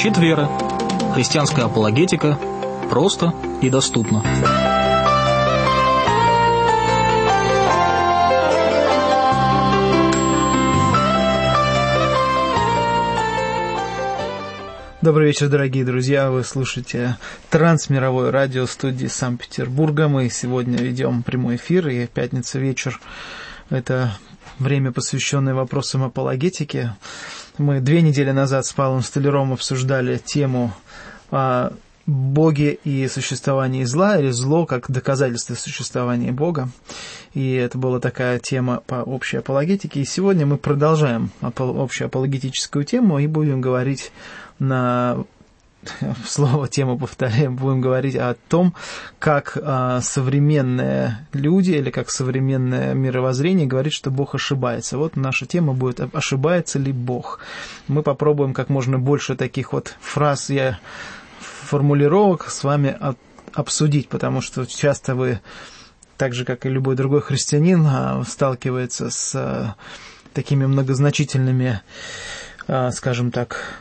Щит веры. Христианская апологетика. Просто и доступно. Добрый вечер, дорогие друзья. Вы слушаете трансмировое радио студии Санкт-Петербурга. Мы сегодня ведем прямой эфир, и пятница вечер – это время, посвященное вопросам апологетики. Мы две недели назад с Павлом Столяром обсуждали тему о Боге и существовании зла, или зло как доказательство существования Бога. И это была такая тема по общей апологетике. И сегодня мы продолжаем общую апологетическую тему и будем говорить на слово тему повторяем, будем говорить о том, как а, современные люди или как современное мировоззрение говорит, что Бог ошибается. Вот наша тема будет «Ошибается ли Бог?». Мы попробуем как можно больше таких вот фраз, я формулировок с вами от, обсудить, потому что часто вы, так же как и любой другой христианин, а, сталкивается с а, такими многозначительными, а, скажем так,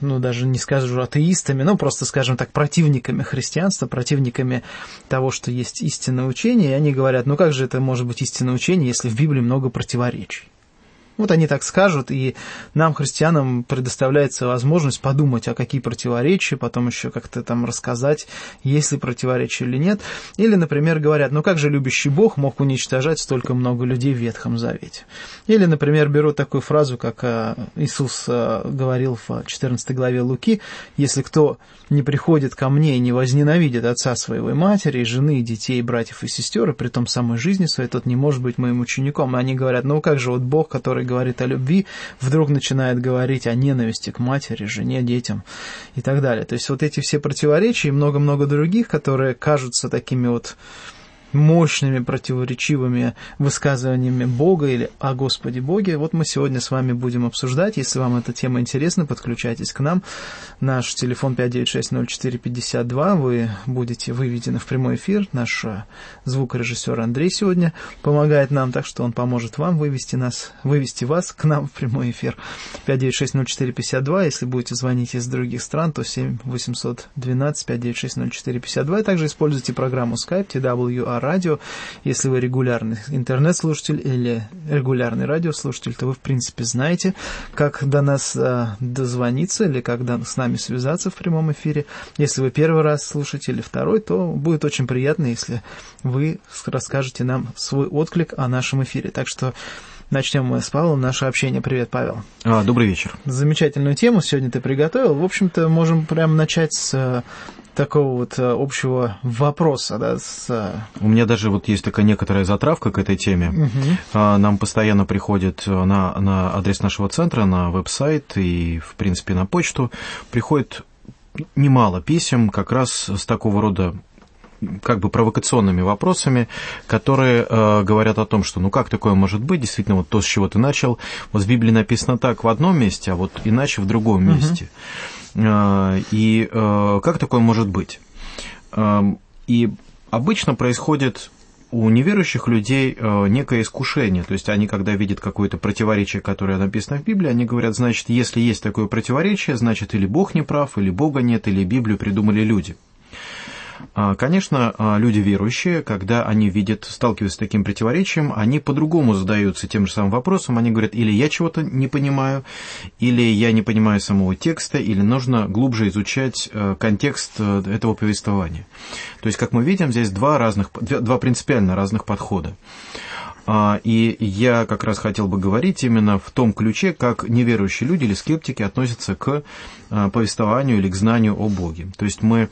ну, даже не скажу атеистами, но просто, скажем так, противниками христианства, противниками того, что есть истинное учение, и они говорят, ну как же это может быть истинное учение, если в Библии много противоречий? Вот они так скажут, и нам, христианам, предоставляется возможность подумать, а какие противоречия, потом еще как-то там рассказать, есть ли противоречия или нет. Или, например, говорят, ну как же любящий Бог мог уничтожать столько много людей в Ветхом Завете? Или, например, берут такую фразу, как э, Иисус э, говорил в 14 главе Луки, если кто не приходит ко мне и не возненавидит отца своего и матери, и жены, и детей, и братьев, и сестер, и при том самой жизни своей, тот не может быть моим учеником. И они говорят, ну как же вот Бог, который говорит о любви, вдруг начинает говорить о ненависти к матери, жене, детям и так далее. То есть вот эти все противоречия и много-много других, которые кажутся такими вот мощными противоречивыми высказываниями Бога или о Господе Боге. Вот мы сегодня с вами будем обсуждать. Если вам эта тема интересна, подключайтесь к нам. Наш телефон 596-0452. Вы будете выведены в прямой эфир. Наш э, звукорежиссер Андрей сегодня помогает нам, так что он поможет вам вывести нас, вывести вас к нам в прямой эфир. 596-0452. Если будете звонить из других стран, то 7 812 596-0452. И также используйте программу Skype TWR радио. Если вы регулярный интернет-слушатель или регулярный радиослушатель, то вы, в принципе, знаете, как до нас э, дозвониться или как до, с нами связаться в прямом эфире. Если вы первый раз слушаете или второй, то будет очень приятно, если вы расскажете нам свой отклик о нашем эфире. Так что Начнем мы с Павлом наше общение. Привет, Павел. А, добрый вечер. Замечательную тему сегодня ты приготовил. В общем-то, можем прямо начать с э, такого вот э, общего вопроса. Да, с... Э, У меня даже вот есть такая некоторая затравка к этой теме. Угу. Нам постоянно приходит на, на адрес нашего центра, на веб-сайт и, в принципе, на почту, приходит немало писем как раз с такого рода как бы провокационными вопросами, которые э, говорят о том, что ну как такое может быть, действительно, вот то, с чего ты начал, вот в Библии написано так в одном месте, а вот иначе в другом месте. Uh-huh. Э, и э, как такое может быть? Э, и обычно происходит у неверующих людей некое искушение. То есть они, когда видят какое-то противоречие, которое написано в Библии, они говорят, значит, если есть такое противоречие, значит, или Бог не прав, или Бога нет, или Библию придумали люди. А, конечно, а, люди верующие, когда они видят, сталкиваются с таким противоречием, они по-другому задаются тем же самым вопросом. Они говорят, или я чего-то не понимаю, или я не понимаю самого текста, или нужно глубже изучать э, контекст э, этого повествования. То есть, как мы видим, здесь два, разных, два принципиально разных подхода. А, и я как раз хотел бы говорить именно в том ключе, как неверующие люди или скептики относятся к повествованию или к знанию о Боге. То есть мы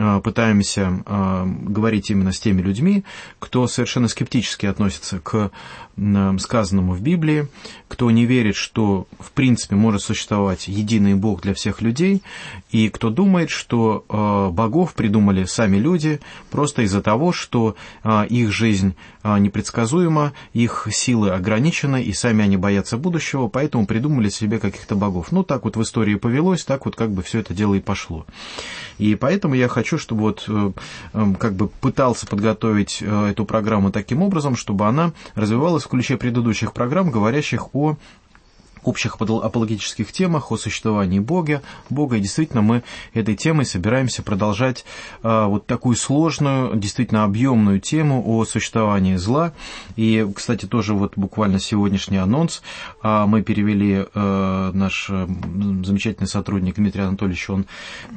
Э, пытаемся э, говорить именно с теми людьми, кто совершенно скептически относится к сказанному в Библии, кто не верит, что в принципе может существовать единый Бог для всех людей, и кто думает, что э, богов придумали сами люди просто из-за того, что их жизнь непредсказуема, их силы ограничены, и сами они боятся будущего, поэтому придумали себе каких-то богов. Ну, так вот в истории повелось, так вот как бы все это дело и пошло. И поэтому я хочу, чтобы вот э, эм, как бы пытался подготовить э, эту программу таким образом, чтобы она развивалась в ключе предыдущих программ, говорящих о общих апологетических темах о существовании Бога. Бога, и действительно мы этой темой собираемся продолжать а, вот такую сложную, действительно объемную тему о существовании зла. И, кстати, тоже вот буквально сегодняшний анонс а, мы перевели, а, наш замечательный сотрудник Дмитрий Анатольевич, он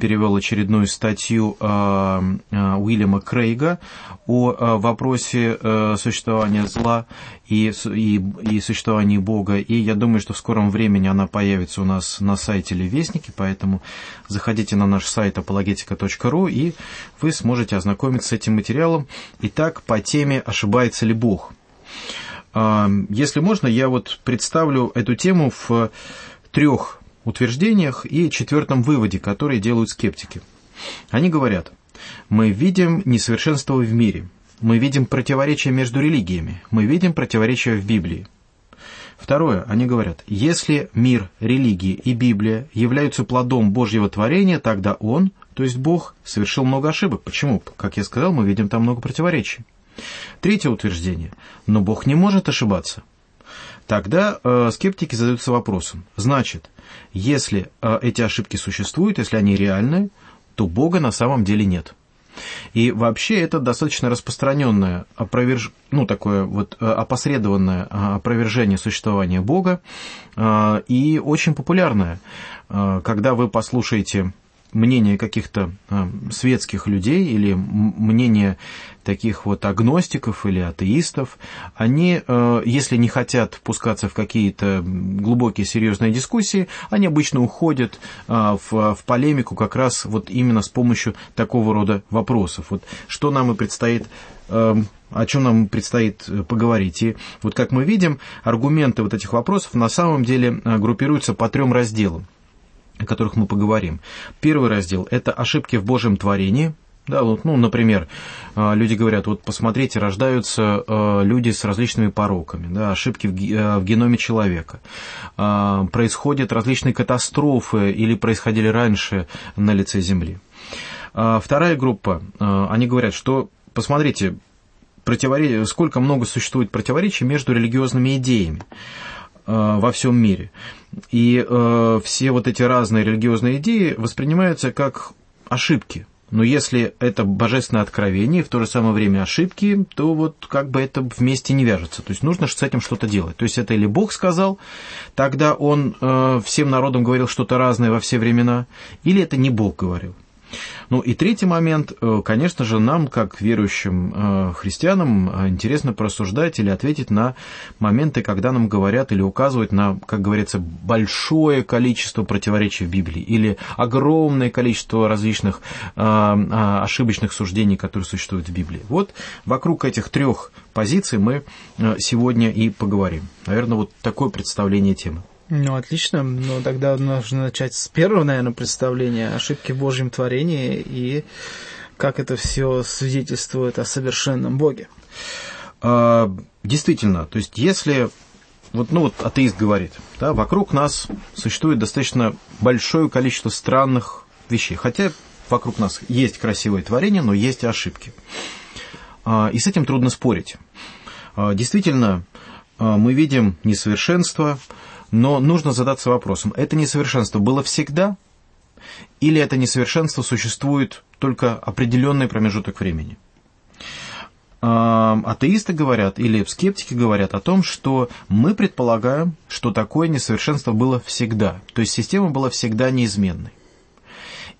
перевел очередную статью Уильяма Крейга о вопросе существования зла и, и, и существовании Бога. И я думаю, что в скором времени она появится у нас на сайте Левесники, поэтому заходите на наш сайт apologetica.ru и вы сможете ознакомиться с этим материалом. Итак, по теме «Ошибается ли Бог?». А, если можно, я вот представлю эту тему в трех утверждениях и четвертом выводе, которые делают скептики. Они говорят, мы видим несовершенство в мире – мы видим противоречия между религиями, мы видим противоречия в Библии. Второе, они говорят, если мир, религии и Библия являются плодом Божьего творения, тогда Он, то есть Бог, совершил много ошибок. Почему? Как я сказал, мы видим там много противоречий. Третье утверждение, но Бог не может ошибаться. Тогда э, скептики задаются вопросом, значит, если э, эти ошибки существуют, если они реальны, то Бога на самом деле нет. И вообще это достаточно распространенное опроверж... ну, такое вот э, опосредованное э, опровержение существования Бога э, и очень популярное. Когда вы послушаете мнение каких-то э, светских людей или мнение таких вот агностиков или атеистов, они, э, если не хотят впускаться в какие-то глубокие серьезные дискуссии, они обычно уходят э, в, в полемику как раз вот именно с помощью такого рода вопросов. Вот что нам и предстоит о чем нам предстоит поговорить. И вот как мы видим, аргументы вот этих вопросов на самом деле группируются по трем разделам о которых мы поговорим. Первый раздел – это ошибки в Божьем творении. Да, вот, ну, например, а, люди говорят, вот посмотрите, рождаются а, люди с различными пороками, да, ошибки в а, геноме человека, происходят различные катастрофы или происходили раньше на лице Земли. Вторая группа, они говорят, что, посмотрите, противоречие, сколько много существует противоречий между религиозными идеями. Э, во всем мире. И э, все вот эти разные религиозные идеи воспринимаются как ошибки. Но если это божественное откровение, в то же самое время ошибки, то вот как бы это вместе не вяжется. То есть нужно с этим что-то делать. То есть это или Бог сказал, тогда он э, всем народам говорил что-то разное во все времена, или это не Бог говорил. Ну и третий момент, э, конечно же, нам, как верующим э, христианам, э, интересно просуждать или ответить на моменты, когда нам говорят или указывают на, как говорится, большое количество противоречий в Библии или огромное количество различных ошибочных суждений, которые существуют в Библии. Вот вокруг этих трех позиций мы сегодня и поговорим. Наверное, вот такое представление темы. Ну, отлично. Ну, тогда нужно начать с первого, наверное, представления ошибки в Божьем творении и как это все свидетельствует о совершенном Боге. А, действительно, то есть если вот, ну вот атеист говорит, да, вокруг нас существует достаточно большое количество странных вещей, хотя вокруг нас есть красивые творения, но есть и ошибки. А, и с этим трудно спорить. А, действительно, мы видим несовершенство, но нужно задаться вопросом, это несовершенство было всегда? Или это несовершенство существует только определенный промежуток времени? Атеисты говорят, или скептики говорят о том, что мы предполагаем, что такое несовершенство было всегда. То есть система была всегда неизменной.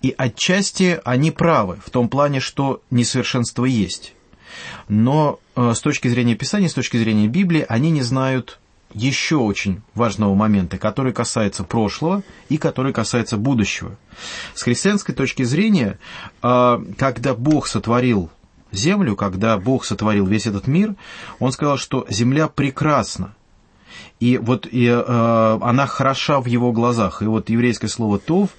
И отчасти они правы в том плане, что несовершенство есть. Но э, с точки зрения Писания, с точки зрения Библии, они не знают еще очень важного момента, который касается прошлого и который касается будущего. С христианской точки зрения, а, когда Бог сотворил землю, когда Бог сотворил весь этот мир, Он сказал, что земля прекрасна. И вот и, э, она хороша в его глазах. И вот еврейское слово «тов»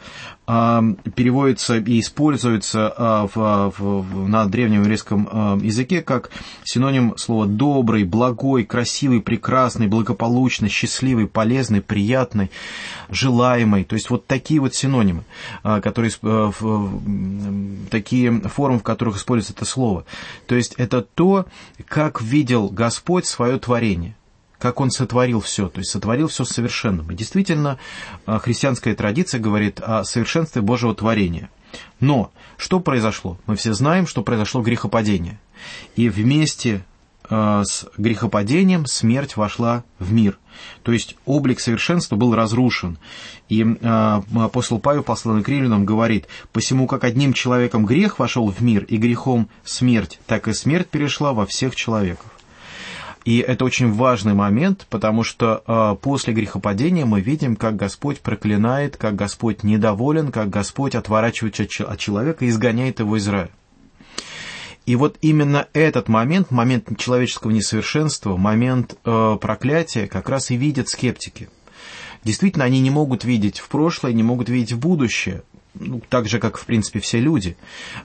переводится и используется а, в, в, на древнем еврейском а, языке как синоним слова «добрый», «благой», «красивый», «прекрасный», «благополучный», «счастливый», «полезный», «приятный», «желаемый». То есть вот такие вот синонимы, а, которые, такие формы, в которых используется это слово. То есть это то, как видел Господь свое творение – как Он сотворил все, то есть сотворил все совершенным. И действительно, э, христианская традиция говорит о совершенстве Божьего творения. Но что произошло? Мы все знаем, что произошло грехопадение. И вместе Э, с грехопадением смерть вошла в мир. То есть облик совершенства был разрушен. И э, апостол Павел, посланный к римлянам, говорит, «Посему, как одним человеком грех вошел в мир, и грехом смерть, так и смерть перешла во всех человеков». И это очень важный момент, потому что э, после грехопадения мы видим, как Господь проклинает, как Господь недоволен, как Господь отворачивается от человека и изгоняет его из рая. И вот именно этот момент, момент человеческого несовершенства, момент э, проклятия, как раз и видят скептики. Действительно, они не могут видеть в прошлое, не могут видеть в будущее, ну, так же, как, в принципе, все люди.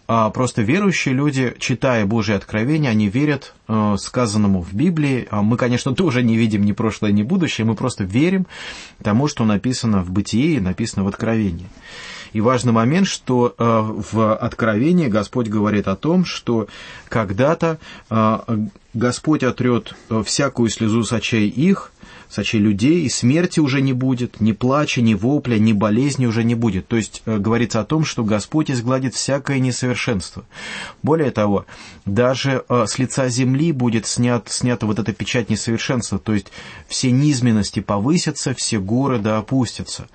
А просто верующие люди, читая Божие откровения, они верят э, сказанному в Библии. А мы, конечно, тоже не видим ни прошлое, ни будущее, мы просто верим тому, что написано в Бытие написано в Откровении. И важный момент, что э, в Откровении Господь говорит о том, что когда-то э, Господь отрет э, всякую слезу с их, сочей людей, и смерти уже не будет, ни плача, ни вопля, ни болезни уже не будет. То есть говорится о том, что Господь изгладит всякое несовершенство. Более того, даже с лица земли будет снят, снята вот эта печать несовершенства, то есть все низменности повысятся, все горы да опустятся.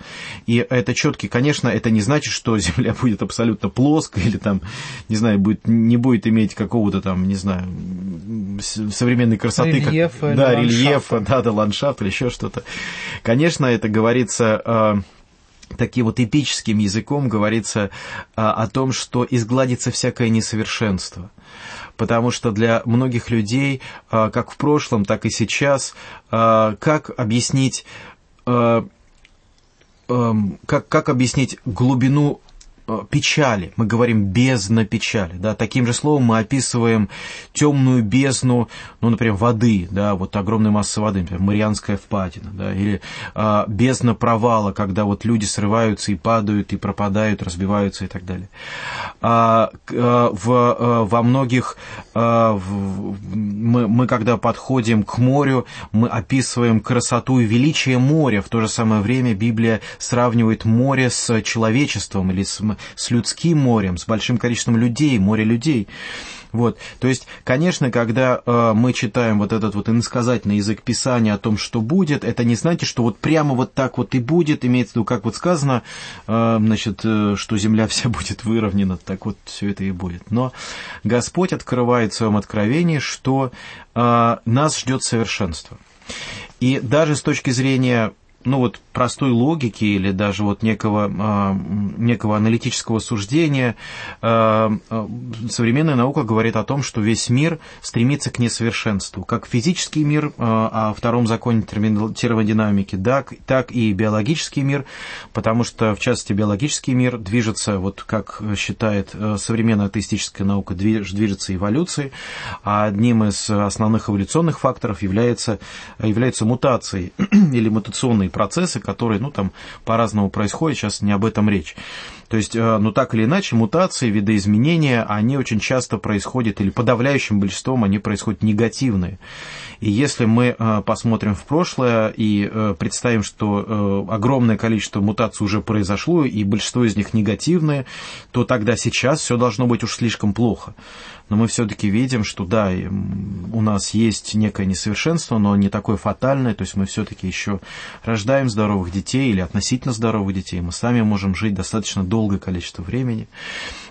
И это четкий, конечно, это не значит, что земля будет абсолютно плоской или там, не знаю, будет, не будет иметь какого-то там, не знаю, современной красоты. Рельефа, как, да, рельефа, да, да, ландшафт или еще что-то. Конечно, это говорится э, таким вот эпическим языком говорится а, о том, что изгладится всякое несовершенство. Потому что для многих людей, а, как в прошлом, так и сейчас, а, как объяснить а, как, как объяснить глубину печали, мы говорим бездна печали, да, таким же словом мы описываем темную бездну, ну, например, воды, да, вот огромная масса воды, например, Марианская впадина, да, или а, бездна провала, когда вот люди срываются и падают, и пропадают, разбиваются и так далее. А, а, в, во многих, в, мы, мы когда подходим к морю, мы описываем красоту и величие моря, в то же самое время Библия сравнивает море с человечеством или с с людским морем, с большим количеством людей, море людей. Вот. То есть, конечно, когда э, мы читаем вот этот вот иносказательный язык Писания о том, что будет, это не значит, что вот прямо вот так вот и будет, имеется в виду, как вот сказано, э, значит, э, что земля вся будет выровнена, так вот все это и будет. Но Господь открывает в своем откровении, что э, нас ждет совершенство. И даже с точки зрения ну вот простой логики или даже вот некого, э, некого аналитического суждения, э, современная наука говорит о том, что весь мир стремится к несовершенству. Как физический мир, о втором законе термодинамики, да, так и биологический мир, потому что, в частности, биологический мир движется, вот как считает современная атеистическая наука, движется эволюцией, а одним из основных эволюционных факторов является, является мутацией или мутационные процессы, которые, ну, там по-разному происходят, сейчас не об этом речь. То есть, э, ну, так или иначе, мутации, видоизменения, они очень часто происходят, или подавляющим большинством они происходят негативные. И если мы э, посмотрим в прошлое и э, представим, что огромное количество мутаций уже произошло, и большинство из них негативные, то тогда сейчас все должно быть уж слишком плохо. Но мы все-таки видим, что да, у нас есть некое несовершенство, но не такое фатальное, то есть мы все-таки еще рождаем здоровых детей или относительно здоровых детей, мы сами можем жить достаточно долгое количество времени.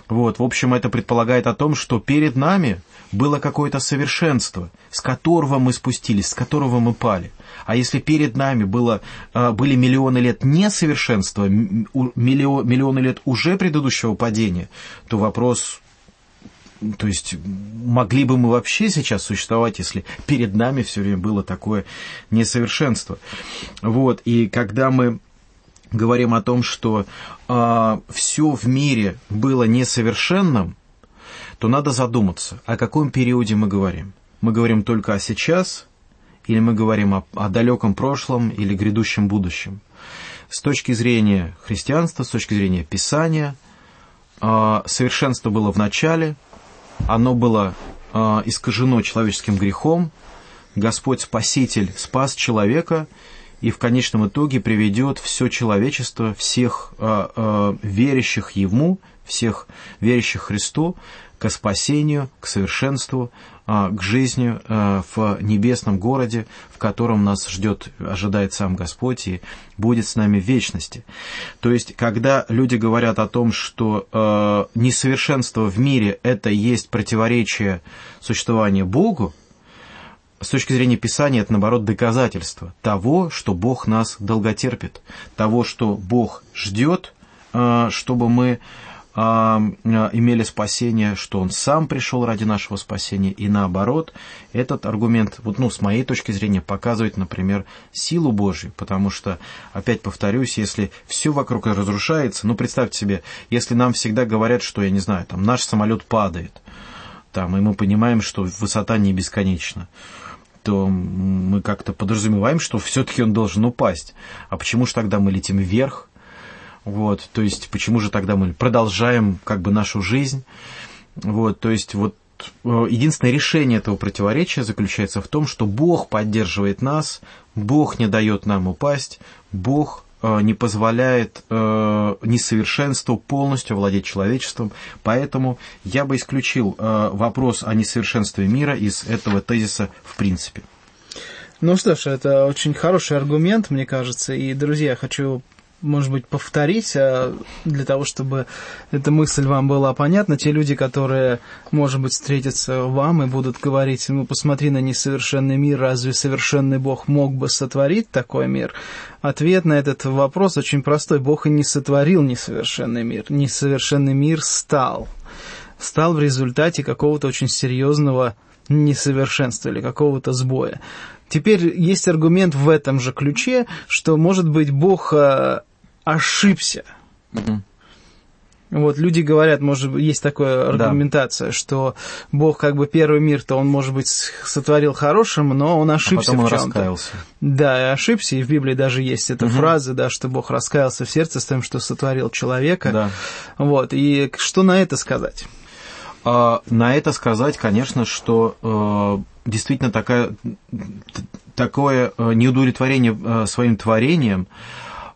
Вот, в общем, это предполагает о том, что перед нами было какое-то совершенство, с которого мы спустились, с которого мы пали. А если перед нами было, а, были миллионы лет несовершенства, миллионы лет уже предыдущего падения, то вопрос то есть могли бы мы вообще сейчас существовать, если перед нами все время было такое несовершенство. Вот, и когда мы говорим о том, что э, а, все в мире было несовершенным, то надо задуматься, о каком периоде мы говорим. Мы говорим только о сейчас, или мы говорим о, о далеком прошлом или грядущем будущем. С точки зрения христианства, с точки зрения Писания, э, совершенство было в начале – оно было э, искажено человеческим грехом, Господь Спаситель спас человека и в конечном итоге приведет все человечество, всех э, э, верящих Ему, всех верящих Христу к спасению, к совершенству, а, к жизни а, в небесном городе, в котором нас ждет, ожидает сам Господь и будет с нами в вечности. То есть, когда люди говорят о том, что а, несовершенство в мире – это есть противоречие существования Богу, с точки зрения Писания это, наоборот, доказательство того, что Бог нас долготерпит, того, что Бог ждет, чтобы мы а, имели спасение, что Он сам пришел ради нашего спасения, и наоборот, этот аргумент, вот, ну, с моей точки зрения, показывает, например, силу Божью, потому что, опять повторюсь, если все вокруг разрушается, ну, представьте себе, если нам всегда говорят, что, я не знаю, там, наш самолет падает, там, и мы понимаем, что высота не бесконечна, то мы как-то подразумеваем, что все-таки он должен упасть. А почему же тогда мы летим вверх? Вот, то есть, почему же тогда мы продолжаем как бы нашу жизнь? Вот, то есть, вот э, единственное решение этого противоречия заключается в том, что Бог поддерживает нас, Бог не дает нам упасть, Бог не позволяет э, несовершенству полностью владеть человечеством. Поэтому я бы исключил э, вопрос о несовершенстве мира из этого тезиса в принципе. Ну что ж, это очень хороший аргумент, мне кажется. И, друзья, хочу может быть, повторить, а для того, чтобы эта мысль вам была понятна. Те люди, которые, может быть, встретятся вам и будут говорить, ну, посмотри на несовершенный мир, разве совершенный Бог мог бы сотворить такой мир? Ответ на этот вопрос очень простой. Бог и не сотворил несовершенный мир. Несовершенный мир стал. Стал в результате какого-то очень серьезного несовершенства или какого-то сбоя. Теперь есть аргумент в этом же ключе, что, может быть, Бог а, ошибся. Угу. Вот люди говорят, может быть, есть такая аргументация, да. что Бог как бы первый мир-то он, может быть, сотворил хорошим, но он ошибся а потом в чем-то. он раскаялся. Да, и ошибся, и в Библии даже есть эта угу. фраза, да, что Бог раскаялся в сердце с тем, что сотворил человека. Да. Вот, и что на это сказать? А, на это сказать, конечно, что э, действительно такая, такое э, неудовлетворение э, своим творением, а,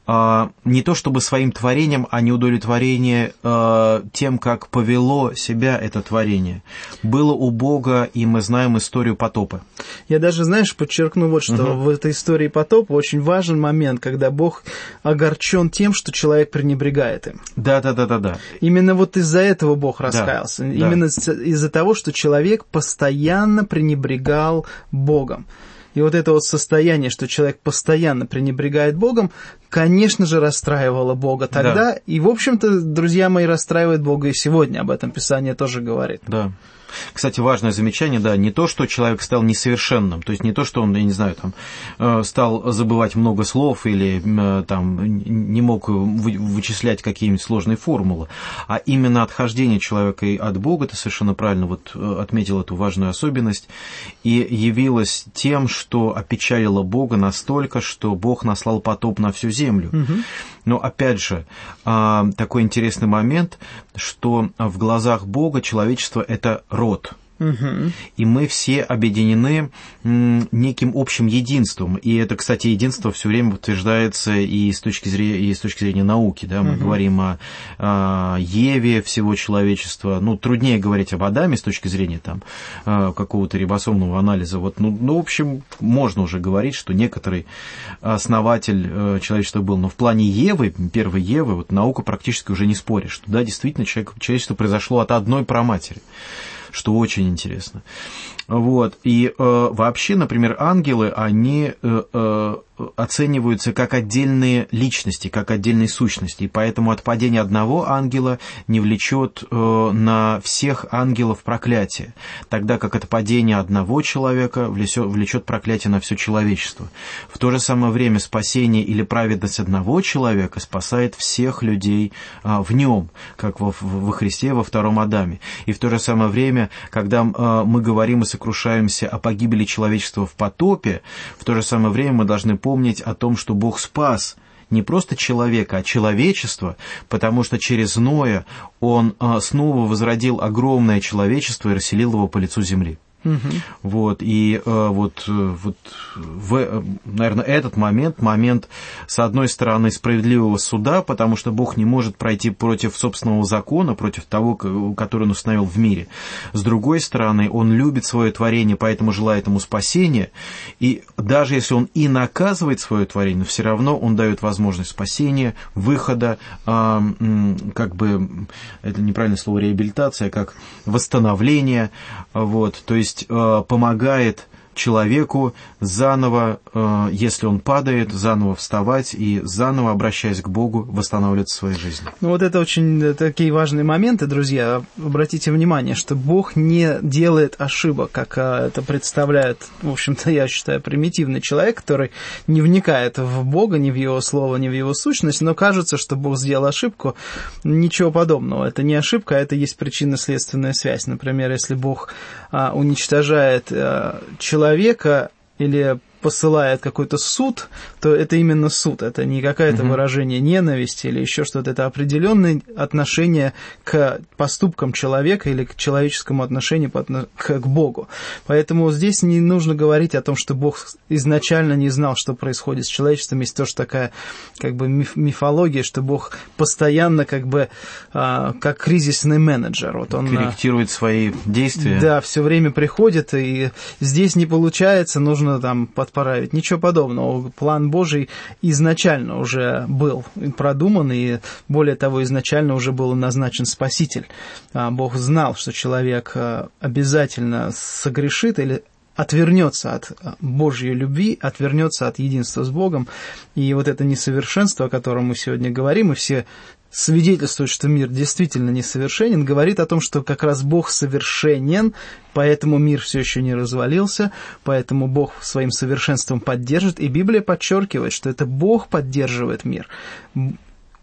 не то чтобы своим творением, а неудовлетворение а, тем, как повело себя это творение. Было у Бога, и мы знаем историю потопа. Я даже, знаешь, подчеркну вот что. Угу. В этой истории потопа очень важен момент, когда Бог огорчен тем, что человек пренебрегает им. Да, да, да, да, да. Именно вот из-за этого Бог раскаялся. Да, Именно да. из-за того, что человек постоянно пренебрегал Богом. И вот это вот состояние, что человек постоянно пренебрегает Богом, конечно же, расстраивало Бога тогда. Да. И, в общем-то, друзья мои, расстраивает Бога и сегодня. Об этом Писание тоже говорит. Да. Кстати, важное замечание, да, не то, что человек стал несовершенным, то есть не то, что он, я не знаю, там, э, стал забывать много слов или э, там не мог вычислять какие-нибудь сложные формулы, а именно отхождение человека от Бога, ты совершенно правильно вот э, отметил эту важную особенность, и явилось тем, что опечалило Бога настолько, что Бог наслал потоп на всю землю. Угу. Но опять же, а, такой интересный момент, что в глазах Бога человечество – это род – Угу. И мы все объединены неким общим единством. И это, кстати, единство все время утверждается и с точки зрения, и с точки зрения науки. Да? Мы угу. говорим о, о Еве всего человечества. Ну, труднее говорить об Адаме с точки зрения там, э, какого-то рибосомного анализа. Вот, ну, ну, в общем, можно уже говорить, что некоторый основатель э, человечества был. Но в плане Евы, первой Евы, вот наука практически уже не спорит, что да, действительно, человек, человечество произошло от одной праматери что очень интересно. Вот. И э, вообще, например, ангелы, они э, э, оцениваются как отдельные личности, как отдельные сущности. И поэтому отпадение одного ангела не влечет э, на всех ангелов проклятие, тогда как отпадение одного человека влечет, влечет проклятие на все человечество. В то же самое время спасение или праведность одного человека спасает всех людей э, в нем, как во, во Христе во втором Адаме. И в то же самое время, когда э, мы говорим и сокрушаемся о погибели человечества в потопе, в то же самое время мы должны помнить о том, что Бог спас не просто человека, а человечество, потому что через Ноя он а, снова возродил огромное человечество и расселил его по лицу земли. Угу. Вот, и э, вот, э, вот в, э, наверное, этот момент, момент, с одной стороны, справедливого суда, потому что Бог не может пройти против собственного закона, против того, который он установил в мире. С другой стороны, он любит свое творение, поэтому желает ему спасения, и даже если он и наказывает свое творение, все равно он дает возможность спасения, выхода, э, как бы, это неправильное слово реабилитация, как восстановление, вот, то есть помогает человеку заново, э, если он падает, заново вставать и заново, обращаясь к Богу, восстанавливать свою жизнь. Ну вот это очень э, такие важные моменты, друзья. Обратите внимание, что Бог не делает ошибок, как э, это представляет, в общем-то, я считаю, примитивный человек, который не вникает в Бога, ни в Его Слово, ни в Его сущность, но кажется, что Бог сделал ошибку. Ничего подобного. Это не ошибка, а это есть причинно-следственная связь. Например, если Бог а, уничтожает а, человека или посылает какой-то суд, то это именно суд, это не какое-то угу. выражение ненависти или еще что-то, это определенное отношение к поступкам человека или к человеческому отношению к Богу. Поэтому здесь не нужно говорить о том, что Бог изначально не знал, что происходит с человечеством. Есть тоже такая как бы мифология, что Бог постоянно как бы а, как кризисный менеджер. Вот он, а, Корректирует свои действия. Да, все время приходит, и здесь не получается, нужно там подправить. Ничего подобного. План Божий изначально уже был продуман, и более того, изначально уже был назначен Спаситель. А Бог знал, что человек а, обязательно согрешит или отвернется от Божьей любви, отвернется от единства с Богом. И вот это несовершенство, о котором мы сегодня говорим, и все свидетельствует, что мир действительно несовершенен, говорит о том, что как раз Бог совершенен, поэтому мир все еще не развалился, поэтому Бог своим совершенством поддержит, и Библия подчеркивает, что это Бог поддерживает мир.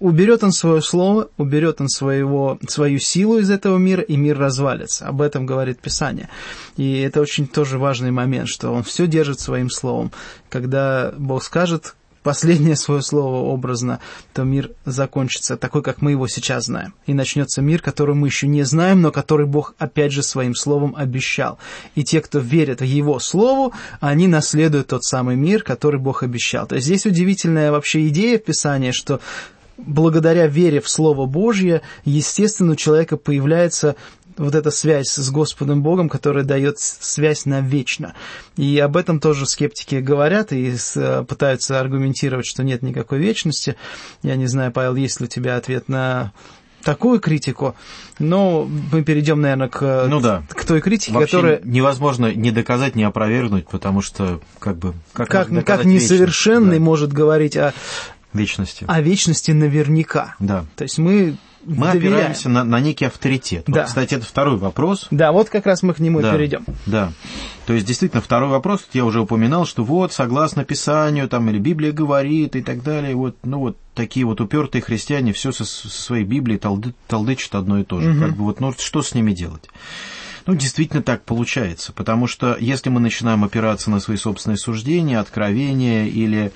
Уберет он свое слово, уберет он своего, свою силу из этого мира, и мир развалится. Об этом говорит Писание. И это очень тоже важный момент, что он все держит своим словом. Когда Бог скажет, последнее свое слово образно, то мир закончится такой, как мы его сейчас знаем. И начнется мир, который мы еще не знаем, но который Бог опять же своим словом обещал. И те, кто верит его слову, они наследуют тот самый мир, который Бог обещал. То есть здесь удивительная вообще идея в Писании, что благодаря вере в Слово Божье, естественно, у человека появляется вот эта связь с Господом Богом, которая дает связь навечно. И об этом тоже скептики говорят и пытаются аргументировать, что нет никакой вечности. Я не знаю, Павел, есть ли у тебя ответ на такую критику, но мы перейдем, наверное, к, ну, да. к той критике, Вообще которая... невозможно не доказать, не опровергнуть, потому что как бы... Как, как, как несовершенный да. может говорить о... Вечности. О вечности наверняка. Да. То есть мы мы доверяем. опираемся на, на некий авторитет. Да. Вот, кстати, это второй вопрос. Да, вот как раз мы к нему да, перейдем. Да. То есть, действительно, второй вопрос, я уже упоминал, что вот, согласно Писанию, там, или Библия говорит и так далее, вот, ну вот, такие вот упертые христиане все со, со своей Библией толды, толдычат одно и то же. Угу. Как бы вот, ну, что с ними делать? Ну, действительно так получается, потому что если мы начинаем опираться на свои собственные суждения, откровения или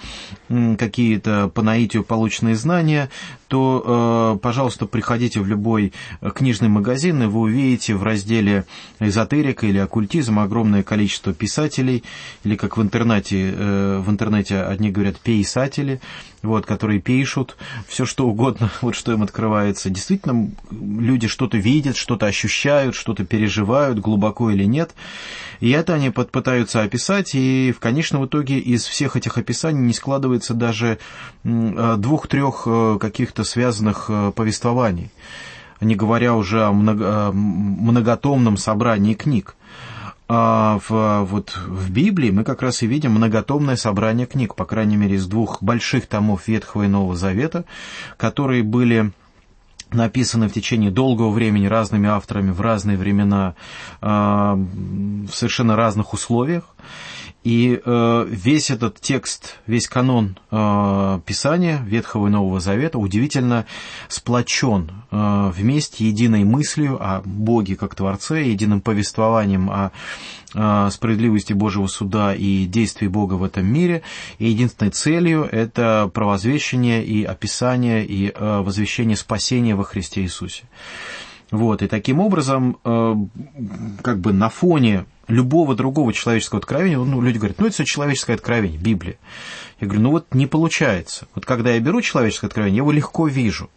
какие-то по наитию полученные знания, то, э, пожалуйста, приходите в любой книжный магазин, и вы увидите в разделе эзотерика или оккультизм огромное количество писателей, или как в интернете, э, в интернете одни говорят писатели, вот, которые пишут все что угодно, вот что им открывается. Действительно, люди что-то видят, что-то ощущают, что-то переживают, глубоко или нет. И это они пытаются описать, и в конечном итоге из всех этих описаний не складывается даже э, двух-трех э, каких-то связанных э, повествований, не говоря уже о многотомном собрании книг. А в, вот в Библии мы как раз и видим многотомное собрание книг, по крайней мере, из двух больших томов Ветхого и Нового Завета, которые были написаны в течение долгого времени разными авторами в разные времена а, в совершенно разных условиях. И э, весь этот текст, весь канон э, Писания Ветхого и Нового Завета удивительно сплочен э, вместе единой мыслью о Боге как Творце, единым повествованием о справедливости Божьего суда и действий Бога в этом мире. И единственной целью это провозвещение и описание и возвещение спасения во Христе Иисусе. Вот, и таким образом, как бы на фоне любого другого человеческого откровения, ну, люди говорят, ну, это все человеческое откровение, Библия. Я говорю, ну, вот не получается. Вот когда я беру человеческое откровение, я его легко вижу.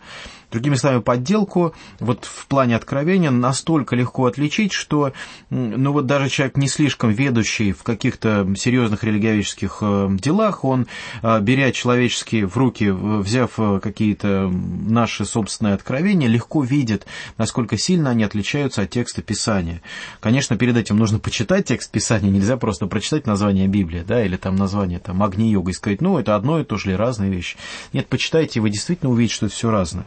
Другими словами, подделку вот в плане откровения настолько легко отличить, что ну вот даже человек не слишком ведущий в каких-то серьезных религиовических э, делах, он, э, беря человеческие в руки, взяв э, какие-то наши собственные откровения, легко видит, насколько сильно они отличаются от текста Писания. Конечно, перед этим нужно почитать текст Писания, нельзя просто прочитать название Библии, да, или там название там Агни-йога и сказать, ну, это одно и то же или разные вещи. Нет, почитайте, и вы действительно увидите, что это все разное.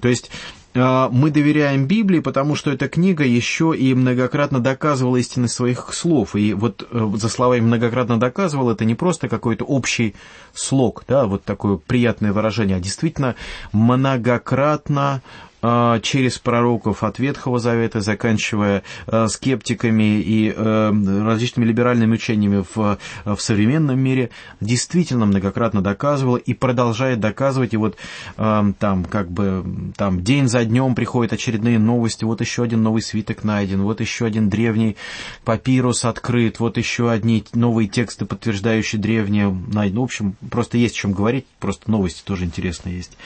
То есть э, мы доверяем Библии, потому что эта книга еще и многократно доказывала истинность своих слов. И вот э, за словами многократно доказывал, это не просто какой-то общий слог, да, вот такое приятное выражение, а действительно многократно а, через пророков от Ветхого Завета, заканчивая а, скептиками и а, различными либеральными учениями в, в современном мире, действительно многократно доказывала и продолжает доказывать. И вот там как бы там день за днем приходят очередные новости, вот еще один новый свиток найден, вот еще один древний папирус открыт, вот еще одни новые тексты, подтверждающие древние найдены. В общем, просто есть о чем говорить, просто новости тоже интересные есть.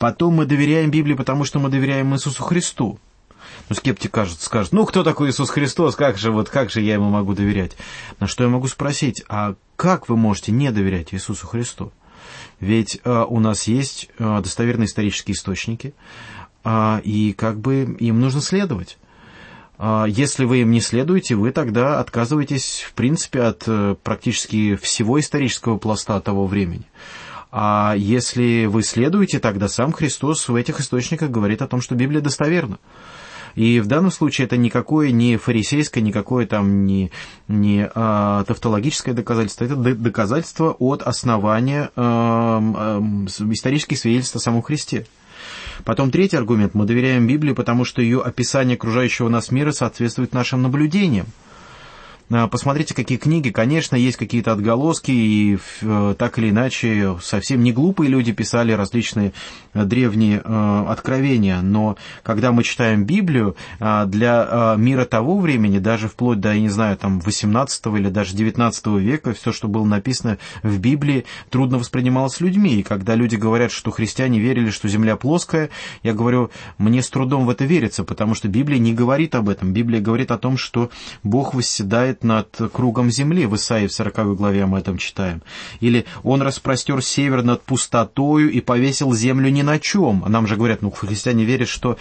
Потом мы доверяем Библии, потому что мы доверяем Иисусу Христу. Ну, скептик кажется, скажет, ну, кто такой Иисус Христос, как же, вот, как же я ему могу доверять? На что я могу спросить, а как вы можете не доверять Иисусу Христу? Ведь э, у нас есть э, достоверные исторические источники, э, и как бы им нужно следовать. Если вы им не следуете, вы тогда отказываетесь, в принципе, от э, практически всего исторического пласта того времени. А если вы следуете, тогда сам Христос в этих источниках говорит о том, что Библия достоверна. И в данном случае это никакое не фарисейское, никакое там не, не а, тавтологическое доказательство, это доказательство от основания а, а, исторических свидетельств о самом Христе. Потом третий аргумент. Мы доверяем Библии, потому что ее описание окружающего нас мира соответствует нашим наблюдениям. А, посмотрите, какие книги. Конечно, есть какие-то отголоски, и э, так или иначе совсем не глупые люди писали различные э, древние э, откровения. Но когда мы читаем Библию, для мира того времени, даже вплоть до, я не знаю, там 18 или даже 19 века, все, что было написано в Библии, трудно воспринималось людьми. И когда люди говорят, что христиане верили, что земля плоская, я говорю, мне с трудом в это верится, потому что Библия не говорит об этом. Библия говорит о том, что Бог восседает над кругом земли, в Исаии в 40 главе мы этом читаем. Или «Он распростер север над пустотою и повесил землю ни на чем». Нам же говорят, ну, христиане верят, что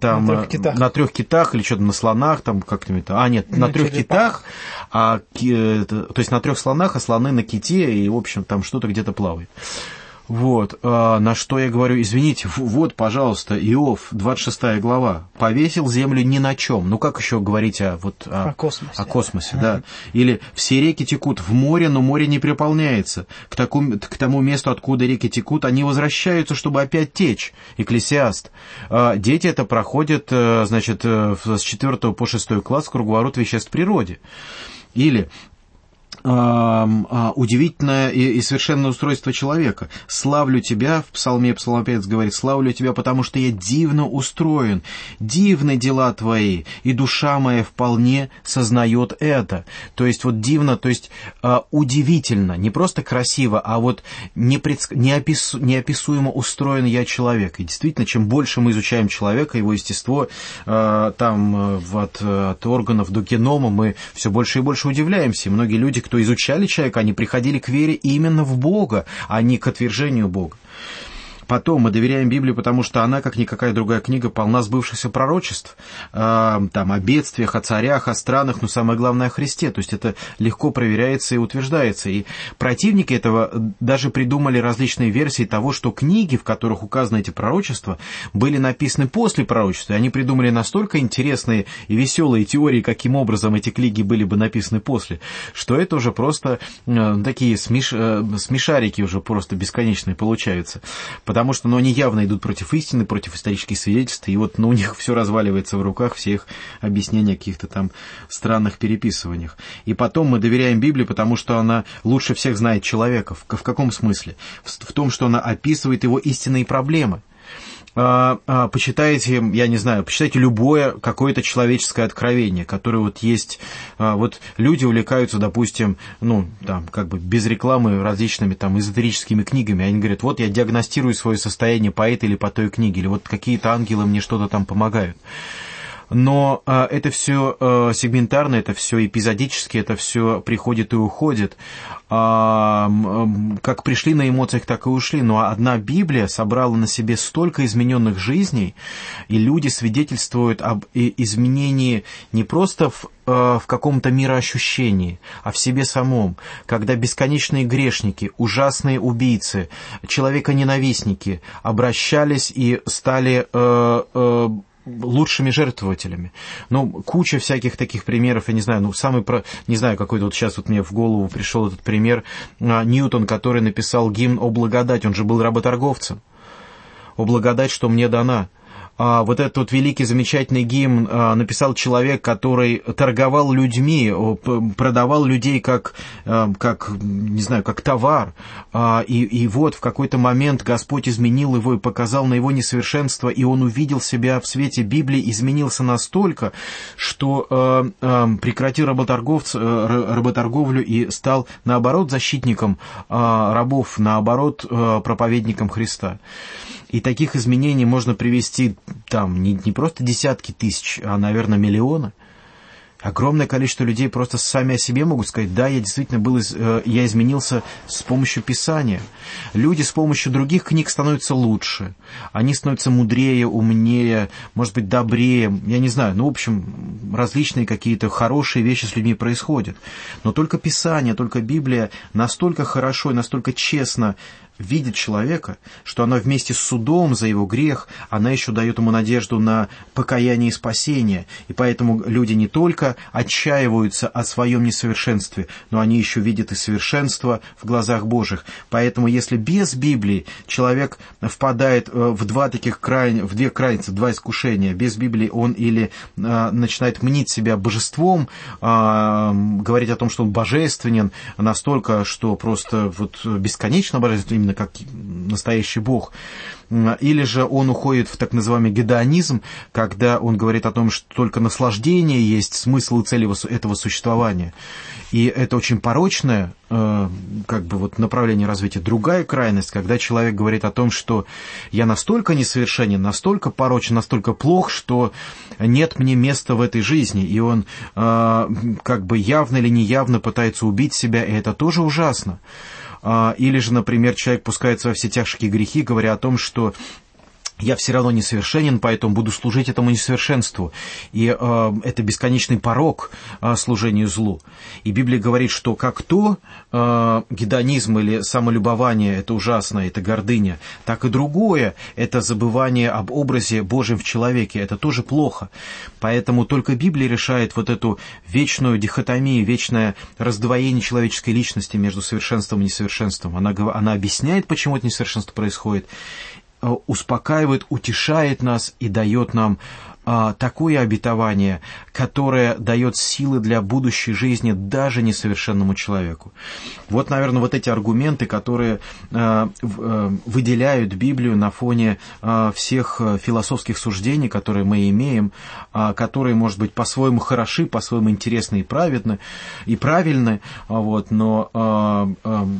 там на трех китах, на трех китах или что-то на слонах, там как-нибудь. А, нет, на, на трех китах, а, то есть на трех слонах, а слоны на ките, и, в общем, там что-то где-то плавает. Вот, а, на что я говорю, извините, вот, пожалуйста, Иов, 26 глава, повесил землю ни на чем. Ну, как еще говорить о, вот, о, о космосе, о космосе да. Или все реки текут в море, но море не переполняется. К, такому, к тому месту, откуда реки текут, они возвращаются, чтобы опять течь. Экклесиаст. А, дети это проходят, э, значит, э, с 4 по 6 класс круговорот веществ в природе. Или удивительное и, и совершенное устройство человека. «Славлю тебя», в псалме псалмопевец говорит, «славлю тебя, потому что я дивно устроен, дивны дела твои, и душа моя вполне сознает это». То есть вот дивно, то есть а, удивительно, не просто красиво, а вот непредск... неопис... неописуемо устроен я человек. И действительно, чем больше мы изучаем человека, его естество, а, там от, от органов до генома, мы все больше и больше удивляемся. И многие люди, кто изучали человека, они приходили к вере именно в Бога, а не к отвержению Бога. Потом мы доверяем Библии, потому что она, как никакая другая книга, полна сбывшихся пророчеств, э, там, о бедствиях, о царях, о странах, но самое главное о Христе. То есть это легко проверяется и утверждается. И противники этого даже придумали различные версии того, что книги, в которых указаны эти пророчества, были написаны после пророчества. И они придумали настолько интересные и веселые теории, каким образом эти книги были бы написаны после, что это уже просто э, такие смеш... э, смешарики уже просто бесконечные получаются. Потому потому что ну, они явно идут против истины, против исторических свидетельств, и вот ну, у них все разваливается в руках, все их объяснения о каких-то там странных переписываниях. И потом мы доверяем Библии, потому что она лучше всех знает человека. В, в каком смысле? В, в том, что она описывает его истинные проблемы. А, а, почитайте, я не знаю, почитайте любое какое-то человеческое откровение, которое вот есть. А, вот люди увлекаются, допустим, ну, там, как бы без рекламы различными там эзотерическими книгами. Они говорят, вот я диагностирую свое состояние по этой или по той книге, или вот какие-то ангелы мне что-то там помогают но э, это все э, сегментарно, это все эпизодически, это все приходит и уходит. Э, как пришли на эмоциях, так и ушли. Но одна Библия собрала на себе столько измененных жизней, и люди свидетельствуют об изменении не просто в в каком-то мироощущении, а в себе самом, когда бесконечные грешники, ужасные убийцы, человеконенавистники обращались и стали э, э, лучшими жертвователями. Ну, куча всяких таких примеров, я не знаю, ну, самый, про, не знаю, какой-то вот сейчас вот мне в голову пришел этот пример, а, Ньютон, который написал гимн «О благодать», он же был работорговцем. «О благодать, что мне дана». А, вот этот вот великий замечательный гимн а, написал человек, который торговал людьми, продавал людей как, а, как не знаю, как товар. И, и вот в какой-то момент Господь изменил его и показал на его несовершенство, и он увидел себя в свете Библии, изменился настолько, что прекратил работорговц, работорговлю и стал, наоборот, защитником рабов, наоборот, проповедником Христа. И таких изменений можно привести там не, не просто десятки тысяч, а, наверное, миллионы. Огромное количество людей просто сами о себе могут сказать, да, я действительно был, э, я изменился с помощью Писания. Люди с помощью других книг становятся лучше. Они становятся мудрее, умнее, может быть, добрее. Я не знаю, ну, в общем, различные какие-то хорошие вещи с людьми происходят. Но только Писание, только Библия настолько хорошо и настолько честно видит человека, что она вместе с судом за его грех, она еще дает ему надежду на покаяние и спасение. И поэтому люди не только отчаиваются о своем несовершенстве, но они еще видят и совершенство в глазах Божьих. Поэтому если без Библии человек впадает э, в два таких край... в две крайности, два искушения, без Библии он или э, начинает мнить себя божеством, э, говорить о том, что он божественен настолько, что просто вот бесконечно божественен, именно как настоящий Бог. Или же он уходит в так называемый гедонизм, когда он говорит о том, что только наслаждение есть смысл и цель этого существования. И это очень порочное э, как бы вот направление развития. Другая крайность, когда человек говорит о том, что я настолько несовершенен, настолько порочен, настолько плох, что нет мне места в этой жизни. И он э, как бы явно или неявно пытается убить себя, и это тоже ужасно. А, или же, например, человек пускается во все тяжкие грехи, говоря о том, что я все равно несовершенен, поэтому буду служить этому несовершенству. И э, это бесконечный порог э, служению злу. И Библия говорит, что как то э, гедонизм или самолюбование – это ужасно, это гордыня, так и другое – это забывание об образе Божьем в человеке. Это тоже плохо. Поэтому только Библия решает вот эту вечную дихотомию, вечное раздвоение человеческой личности между совершенством и несовершенством. Она, она объясняет, почему это несовершенство происходит, успокаивает, утешает нас и дает нам а, такое обетование, которое дает силы для будущей жизни даже несовершенному человеку. Вот, наверное, вот эти аргументы, которые а, а, выделяют Библию на фоне всех философских суждений, которые мы имеем, которые, может быть, по-своему хороши, по-своему интересны и праведны, и правильны, вот, но,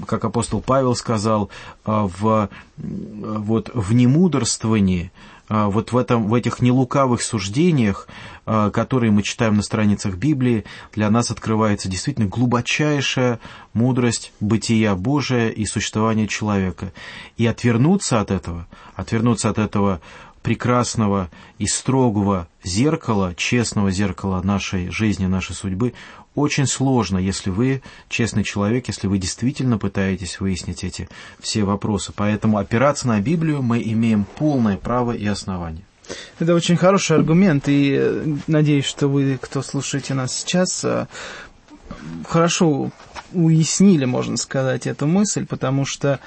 как апостол Павел сказал, в, вот, в немудрствовании вот в, этом, в этих нелукавых суждениях, а, которые мы читаем на страницах Библии, для нас открывается действительно глубочайшая мудрость бытия Божия и существования человека. И отвернуться от этого, отвернуться от этого прекрасного и строгого зеркала, честного зеркала нашей жизни, нашей судьбы, очень сложно, если вы честный человек, если вы действительно пытаетесь выяснить эти все вопросы. Поэтому опираться на Библию мы имеем полное право и основание. Это очень хороший аргумент, и э, надеюсь, что вы, кто слушаете нас сейчас, э, хорошо уяснили, можно сказать, эту мысль, потому что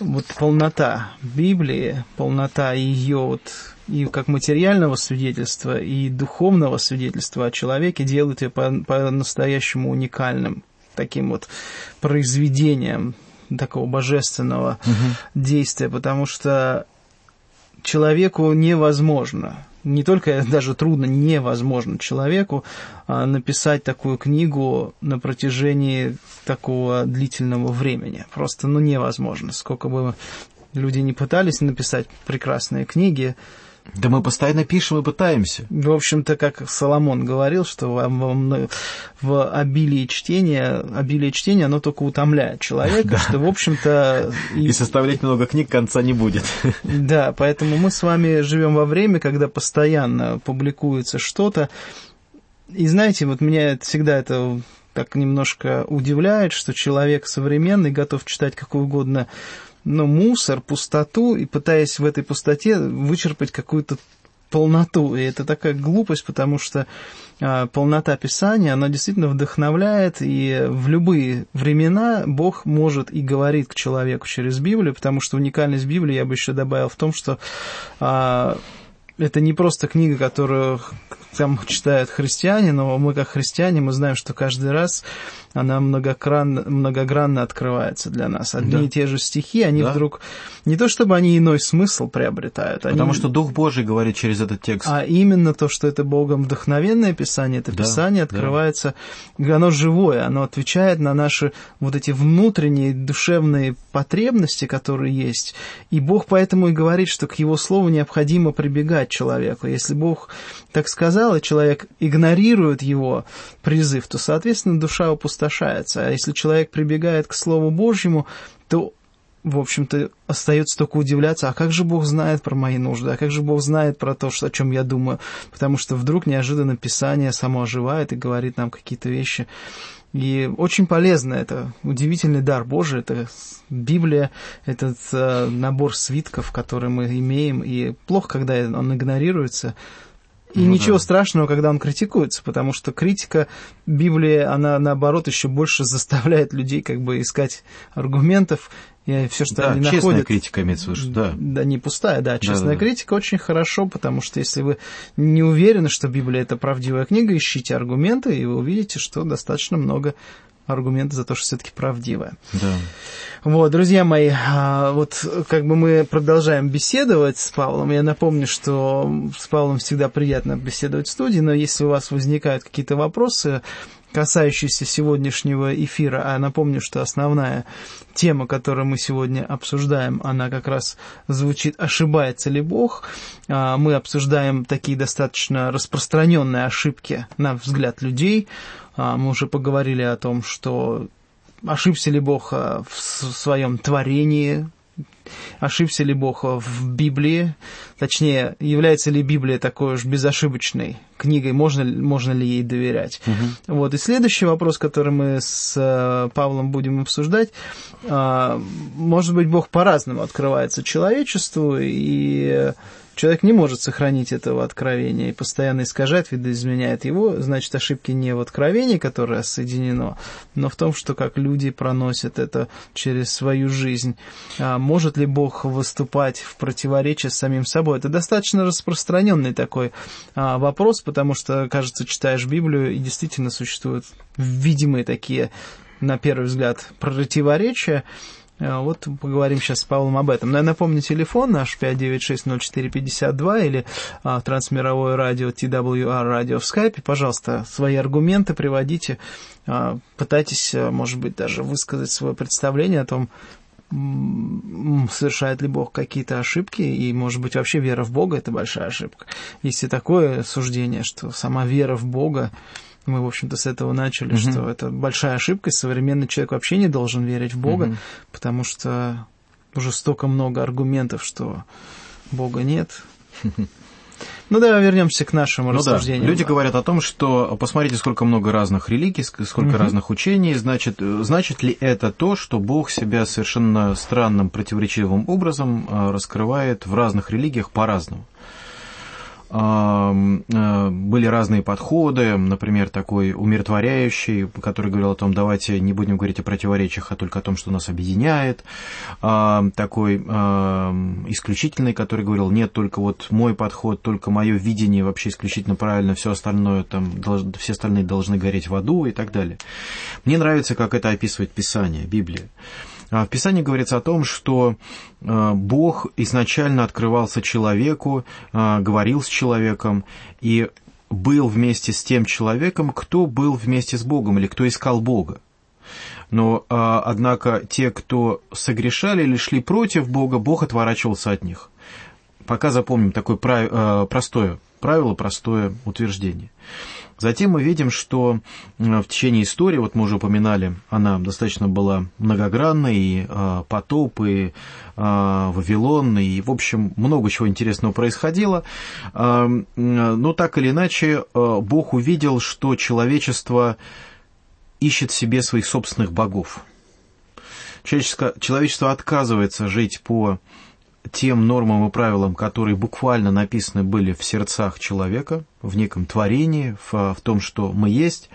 вот полнота Библии, полнота ее вот и как материального свидетельства, и духовного свидетельства о человеке делают ее по-настоящему уникальным, таким вот произведением такого божественного угу. действия, потому что человеку невозможно, не только даже трудно, невозможно человеку а, написать такую книгу на протяжении такого длительного времени. Просто, ну, невозможно. Сколько бы люди не пытались написать прекрасные книги, да мы постоянно пишем и пытаемся. В общем-то, как Соломон говорил, что в, в обилии чтения, обилие чтения, оно только утомляет человека, да. что, в общем-то... И... и составлять много книг конца не будет. Да, поэтому мы с вами живем во время, когда постоянно публикуется что-то. И знаете, вот меня всегда это так немножко удивляет, что человек современный готов читать какую угодно но мусор, пустоту, и пытаясь в этой пустоте вычерпать какую-то полноту. И это такая глупость, потому что а, полнота Писания, она действительно вдохновляет, и в любые времена Бог может и говорит к человеку через Библию, потому что уникальность Библии я бы еще добавил в том, что а, это не просто книга, которую там читают христиане, но мы как христиане, мы знаем, что каждый раз она многогранно, многогранно открывается для нас. Одни да. и те же стихи, они да. вдруг... Не то чтобы они иной смысл приобретают. Потому они, что Дух Божий говорит через этот текст. А именно то, что это Богом вдохновенное Писание, это да, Писание открывается, да. оно живое, оно отвечает на наши вот эти внутренние душевные потребности, которые есть. И Бог поэтому и говорит, что к Его Слову необходимо прибегать человеку. Если Бог так сказал, и человек игнорирует Его призыв, то, соответственно, душа опустошается опустошается. А если человек прибегает к Слову Божьему, то в общем-то, остается только удивляться, а как же Бог знает про мои нужды, а как же Бог знает про то, о чем я думаю, потому что вдруг неожиданно Писание само оживает и говорит нам какие-то вещи. И очень полезно это, удивительный дар Божий, это Библия, этот э, набор свитков, который мы имеем, и плохо, когда он игнорируется, и ну, ничего да. страшного, когда он критикуется, потому что критика Библии, она наоборот еще больше заставляет людей как бы искать аргументов, и все, что да, они честная находят... критика имеется в виду, да. Да, не пустая, да, честная да, да, критика очень хорошо, потому что если вы не уверены, что Библия это правдивая книга, ищите аргументы, и вы увидите, что достаточно много аргументы за то, что все-таки правдивая. Да. Вот, друзья мои, а, вот как бы мы продолжаем беседовать с Павлом. Я напомню, что с Павлом всегда приятно беседовать в студии, но если у вас возникают какие-то вопросы, касающиеся сегодняшнего эфира, а напомню, что основная тема, которую мы сегодня обсуждаем, она как раз звучит «Ошибается ли Бог?». А, мы обсуждаем такие достаточно распространенные ошибки, на взгляд людей. А, мы уже поговорили о том, что ошибся ли Бог а, в своем творении, ошибся ли Бог в Библии, точнее, является ли Библия такой уж безошибочной книгой, можно, можно ли ей доверять. Угу. Вот. И следующий вопрос, который мы с э, Павлом будем обсуждать, а, может быть, Бог по-разному открывается человечеству, и человек не может сохранить этого откровения и постоянно искажает, видоизменяет его, значит, ошибки не в откровении, которое соединено, но в том, что как люди проносят это через свою жизнь. А может ли Бог выступать в противоречии с самим собой? Это достаточно распространенный такой а, вопрос, потому что, кажется, читаешь Библию, и действительно существуют видимые такие, на первый взгляд, противоречия, вот поговорим сейчас с Павлом об этом. Напомню, телефон наш 5960452 или а, трансмировое радио TWR радио в скайпе. Пожалуйста, свои аргументы приводите, а, пытайтесь, а, может быть, даже высказать свое представление о том, совершает ли Бог какие-то ошибки, и, может быть, вообще вера в Бога – это большая ошибка. Есть и такое суждение, что сама вера в Бога мы, в общем-то, с этого начали, угу. что это большая ошибка, и современный человек вообще не должен верить в Бога, угу. потому что уже столько много аргументов, что Бога нет. Ну да, вернемся к нашему ну рассуждению. Да. Люди говорят о том, что посмотрите, сколько много разных религий, сколько угу. разных учений. Значит, значит ли это то, что Бог себя совершенно странным, противоречивым образом э, раскрывает в разных религиях по-разному? Э, были разные подходы, например, такой умиротворяющий, который говорил о том, давайте не будем говорить о противоречиях, а только о том, что нас объединяет, такой исключительный, который говорил, нет, только вот мой подход, только мое видение вообще исключительно правильно, все остальное, там, все остальные должны гореть в аду и так далее. Мне нравится, как это описывает Писание, Библия. В Писании говорится о том, что Бог изначально открывался человеку, говорил с человеком и был вместе с тем человеком, кто был вместе с Богом или кто искал Бога. Но, однако, те, кто согрешали или шли против Бога, Бог отворачивался от них. Пока запомним такое простое правило, простое утверждение. Затем мы видим, что в течение истории, вот мы уже упоминали, она достаточно была многогранной, и э, потоп, и э, Вавилон, и, в общем, много чего интересного происходило. Э, но так или иначе, Бог увидел, что человечество ищет себе своих собственных богов. Человечество, человечество отказывается жить по тем нормам и правилам, которые буквально написаны были в сердцах человека, в неком творении, в, в том, что мы есть,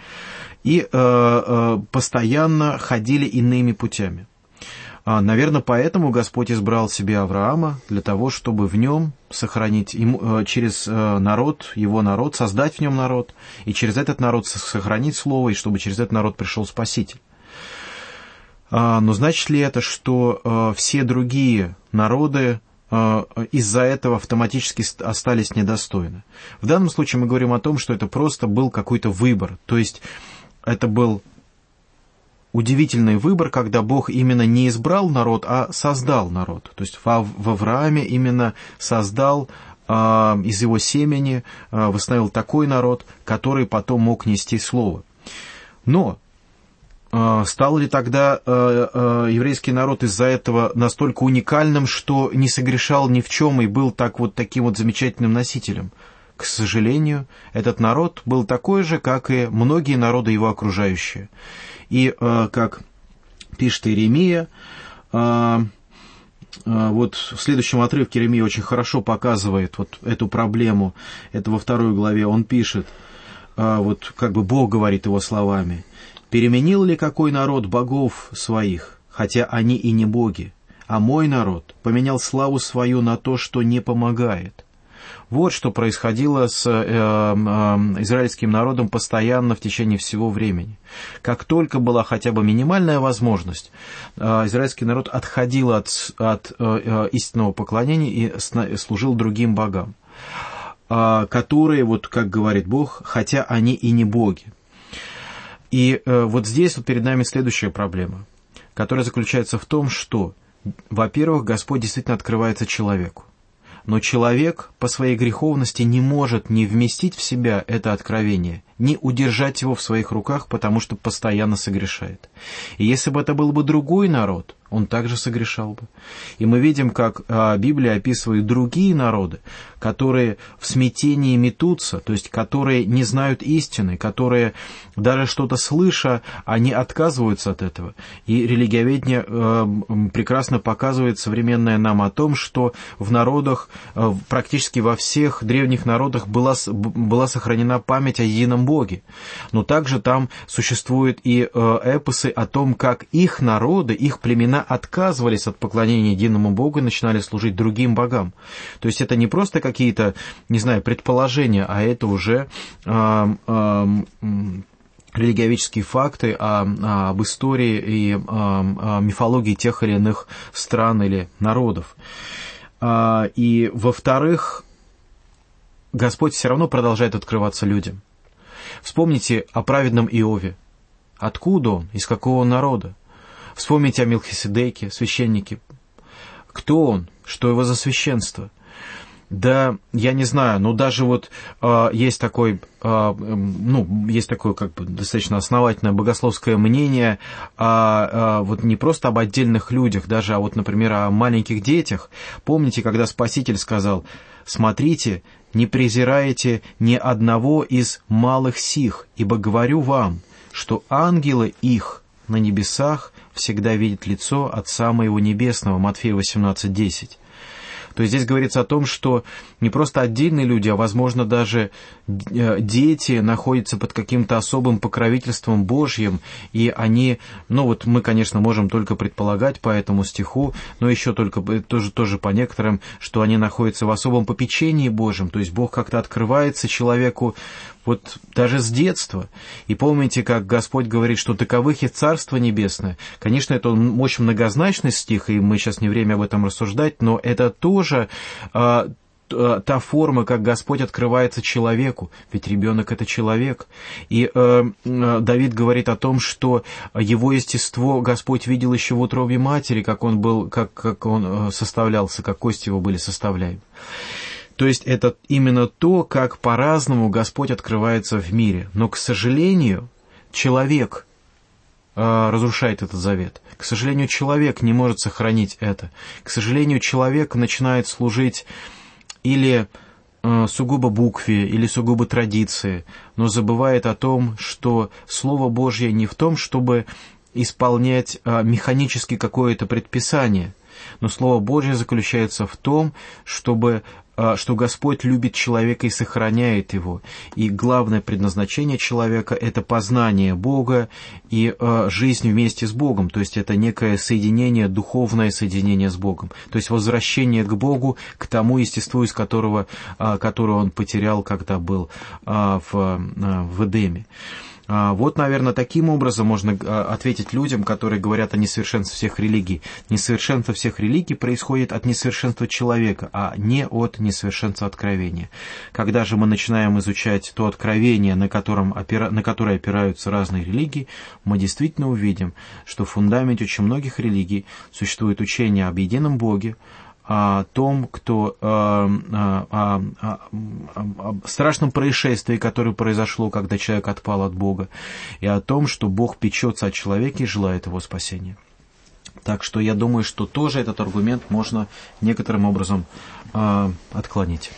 и э, э, постоянно ходили иными путями. А, наверное, поэтому Господь избрал себе Авраама для того, чтобы в нем сохранить, ему, э, через э, народ, его народ, создать в нем народ, и через этот народ сохранить Слово, и чтобы через этот народ пришел Спаситель. А, но значит ли это, что э, все другие народы э, из-за этого автоматически остались недостойны? В данном случае мы говорим о том, что это просто был какой-то выбор. То есть это был удивительный выбор, когда Бог именно не избрал народ, а создал народ. То есть в Аврааме именно создал из его семени, восстановил такой народ, который потом мог нести слово. Но а, стал ли тогда э, э, еврейский народ из-за этого настолько уникальным, что не согрешал ни в чем и был так вот таким вот замечательным носителем? К сожалению, этот народ был такой же, как и многие народы его окружающие. И, э, как пишет Иеремия, вот в следующем отрывке Иеремия очень хорошо показывает вот эту проблему. Это во второй главе он пишет, вот как бы Бог говорит его словами – Переменил ли какой народ богов своих, хотя они и не боги, а мой народ поменял славу свою на то, что не помогает? Вот что происходило с э, э, израильским народом постоянно в течение всего времени. Как только была хотя бы минимальная возможность, э, израильский народ отходил от, от э, э истинного поклонения и служил другим богам, э, которые, вот как говорит Бог, хотя они и не боги. И э, вот здесь вот перед нами следующая проблема, которая заключается в том, что, во-первых, Господь действительно открывается человеку. Но человек по своей греховности не может не вместить в себя это откровение, не удержать его в своих руках, потому что постоянно согрешает. И если бы это был бы другой народ, он также согрешал бы. И мы видим, как а, Библия описывает другие народы, которые в смятении метутся, то есть которые не знают истины, которые даже что-то слыша, они отказываются от этого. И религиоведение э, прекрасно показывает современное нам о том, что в народах, э, практически во всех древних народах была, была сохранена память о едином Боге. Но также там существуют и э, эпосы о том, как их народы, их племена отказывались от поклонения единому Богу и начинали служить другим богам. То есть это не просто какие-то, не знаю, предположения, а это уже э, э, религиоведческие факты о, об истории и о мифологии тех или иных стран или народов. И, во-вторых, Господь все равно продолжает открываться людям. Вспомните о праведном Иове. Откуда он? Из какого народа? Вспомните о Милхиседеке, священнике. Кто он? Что его за священство? Да, я не знаю, но даже вот э, есть такой, э, ну, есть такое как бы достаточно основательное богословское мнение, а, э, вот не просто об отдельных людях, даже, а вот, например, о маленьких детях. Помните, когда Спаситель сказал, смотрите, не презираете ни одного из малых сих, ибо говорю вам, что ангелы их на небесах всегда видят лицо Отца Моего Небесного, Матфея 18.10. То есть здесь говорится о том, что не просто отдельные люди, а, возможно, даже э, дети находятся под каким-то особым покровительством Божьим, и они, ну вот мы, конечно, можем только предполагать по этому стиху, но еще только тоже, тоже по некоторым, что они находятся в особом попечении Божьем, то есть Бог как-то открывается человеку вот даже с детства. И помните, как Господь говорит, что таковых и Царство Небесное. Конечно, это очень многозначный стих, и мы сейчас не время об этом рассуждать, но это тоже а, та форма, как Господь открывается человеку, ведь ребенок это человек. И э, Давид говорит о том, что его естество Господь видел еще в утробе матери, как он был, как, как он э, составлялся, как кости его были составляемы. То есть это именно то, как по-разному Господь открывается в мире. Но, к сожалению, человек э, разрушает этот завет. К сожалению, человек не может сохранить это. К сожалению, человек начинает служить или э, сугубо букве, или сугубо традиции, но забывает о том, что Слово Божье не в том, чтобы исполнять э, механически какое-то предписание, но Слово Божье заключается в том, чтобы а, что Господь любит человека и сохраняет его. И главное предназначение человека – это познание Бога и а, жизнь вместе с Богом. То есть это некое соединение, духовное соединение с Богом. То есть возвращение к Богу, к тому естеству, из которого, а, которое он потерял, когда был в, в Эдеме. А, вот, наверное, таким образом можно а, ответить людям, которые говорят о несовершенстве всех религий. Несовершенство всех религий происходит от несовершенства человека, а не от несовершенства откровения. Когда же мы начинаем изучать то откровение, на, котором, на которое опираются разные религии, мы действительно увидим, что в фундаменте очень многих религий существует учение об едином Боге, о том, кто о, о, о, о страшном происшествии, которое произошло, когда человек отпал от Бога, и о том, что Бог печется о человеке и желает его спасения. Так что я думаю, что тоже этот аргумент можно некоторым образом э, отклонить.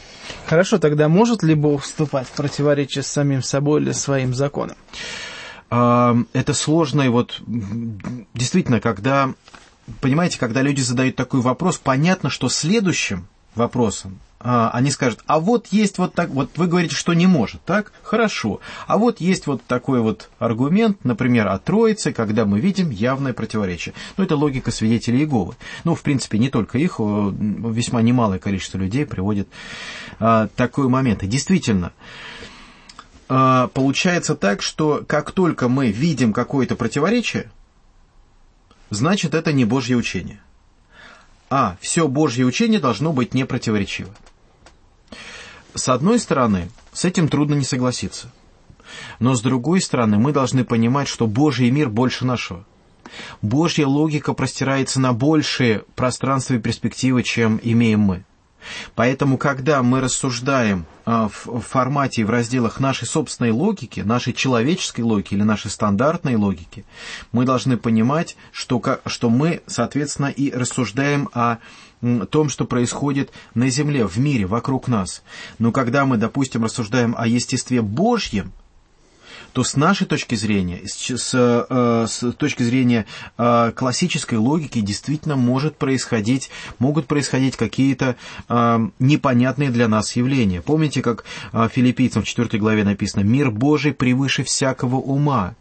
Хорошо, тогда может ли Бог вступать в противоречие с самим собой или своим законом? Это сложно, и вот действительно, когда понимаете, когда люди задают такой вопрос, понятно, что следующим вопросом а, они скажут, а вот есть вот так, вот вы говорите, что не может, так? Хорошо. А вот есть вот такой вот аргумент, например, о Троице, когда мы видим явное противоречие. Ну, это логика свидетелей Иеговы. Ну, в принципе, не только их, весьма немалое количество людей приводит а, такой момент. И действительно, а, получается так, что как только мы видим какое-то противоречие, значит это не Божье учение. А все Божье учение должно быть непротиворечиво. С одной стороны, с этим трудно не согласиться. Но с другой стороны, мы должны понимать, что Божий мир больше нашего. Божья логика простирается на большие пространства и перспективы, чем имеем мы. Поэтому, когда мы рассуждаем а, в формате и в разделах нашей собственной логики, нашей человеческой логики или нашей стандартной логики, мы должны понимать, что, что мы, соответственно, и рассуждаем о том, что происходит на Земле, в мире, вокруг нас. Но когда мы, допустим, рассуждаем о естестве Божьем, то с нашей точки зрения, с, с, э, с точки зрения э, классической логики, действительно может происходить, могут происходить какие-то э, непонятные для нас явления. Помните, как филиппийцам в 4 главе написано «Мир Божий превыше всякого ума».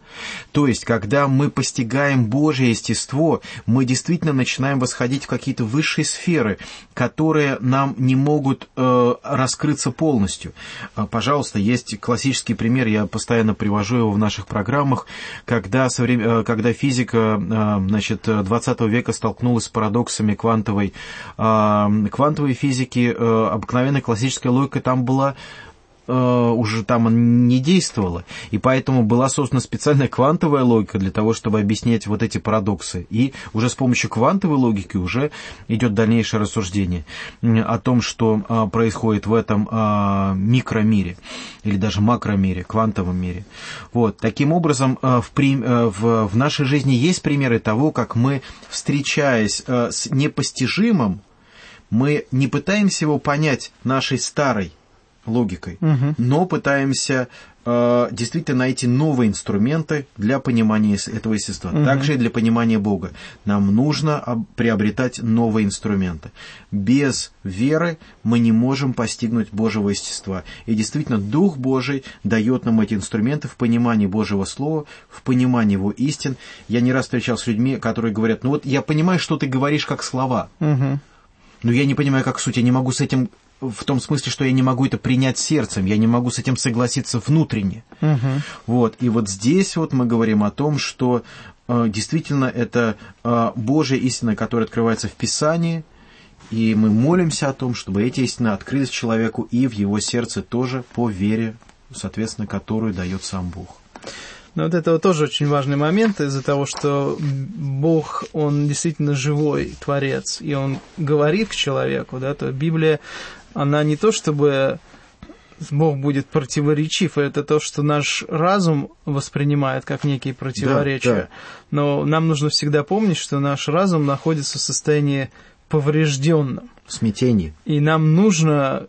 То есть, когда мы постигаем Божье естество, мы действительно начинаем восходить в какие-то высшие сферы, которые нам не могут раскрыться полностью. Пожалуйста, есть классический пример, я постоянно привожу привожу его в наших программах, когда, соврем... Э, когда физика э, значит, 20 века столкнулась с парадоксами квантовой, э, квантовой физики, обыкновенная классическая логика там была уже там не действовала, и поэтому была создана специальная квантовая логика для того, чтобы объяснять вот эти парадоксы. И уже с помощью квантовой логики уже идет дальнейшее рассуждение о том, что а, происходит в этом а, микромире или даже макромире, квантовом мире. Вот. Таким образом, а, в, в, в нашей жизни есть примеры того, как мы, встречаясь с непостижимым, мы не пытаемся его понять нашей старой логикой, угу. но пытаемся э, действительно найти новые инструменты для понимания этого естества. Угу. Также и для понимания Бога. Нам нужно приобретать новые инструменты. Без веры мы не можем постигнуть Божьего естества. И действительно, Дух Божий дает нам эти инструменты в понимании Божьего Слова, в понимании Его истин. Я не раз встречался с людьми, которые говорят, ну вот я понимаю, что ты говоришь как слова, угу. но я не понимаю как суть, я не могу с этим в том смысле, что я не могу это принять сердцем, я не могу с этим согласиться внутренне. Угу. Вот. И вот здесь вот мы говорим о том, что э, действительно это э, Божья истина, которая открывается в Писании, и мы молимся о том, чтобы эти истины открылись человеку и в его сердце тоже по вере, соответственно, которую дает сам Бог. Но вот это вот тоже очень важный момент из-за того, что Бог, Он действительно живой Творец, и Он говорит к человеку, да, то Библия, она не то чтобы Бог будет противоречив, это то, что наш разум воспринимает как некие противоречия. Да, да. Но нам нужно всегда помнить, что наш разум находится в состоянии поврежденном. В смятении. И нам нужно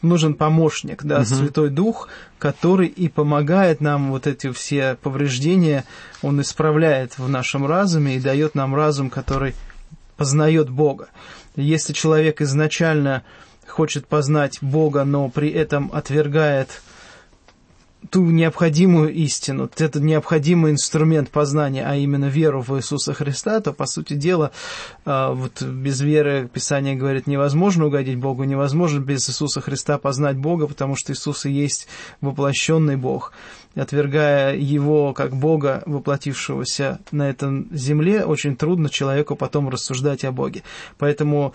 нужен помощник, да, угу. Святой Дух, который и помогает нам вот эти все повреждения, он исправляет в нашем разуме и дает нам разум, который познает Бога. Если человек изначально хочет познать Бога, но при этом отвергает ту необходимую истину, этот необходимый инструмент познания, а именно веру в Иисуса Христа, то, по сути дела, а, вот без веры, Писание говорит, невозможно угодить Богу, невозможно без Иисуса Христа познать Бога, потому что Иисус и есть воплощенный Бог. Отвергая Его как Бога, воплотившегося на этом земле, очень трудно человеку потом рассуждать о Боге. Поэтому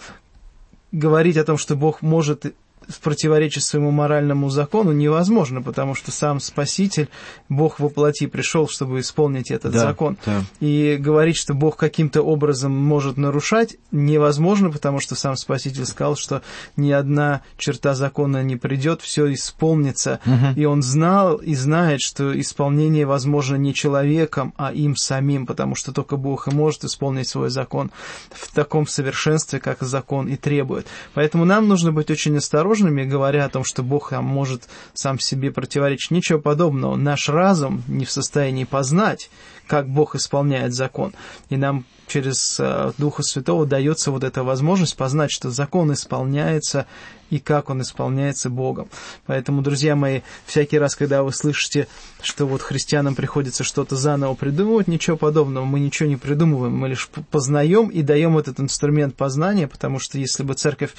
говорить о том, что Бог может противоречит своему моральному закону, невозможно, потому что сам Спаситель, Бог во плоти пришел, чтобы исполнить этот да, закон. Да. И говорить, что Бог каким-то образом может нарушать, невозможно, потому что сам Спаситель сказал, что ни одна черта закона не придет, все исполнится. Угу. И он знал и знает, что исполнение возможно не человеком, а им самим, потому что только Бог и может исполнить свой закон в таком совершенстве, как закон и требует. Поэтому нам нужно быть очень осторожными осторожными, говоря о том, что Бог там может сам себе противоречить. Ничего подобного. Наш разум не в состоянии познать, как Бог исполняет закон. И нам через э, Духа Святого дается вот эта возможность познать, что закон исполняется и как он исполняется Богом. Поэтому, друзья мои, всякий раз, когда вы слышите, что вот христианам приходится что-то заново придумывать, ничего подобного, мы ничего не придумываем, мы лишь познаем и даем этот инструмент познания, потому что если бы церковь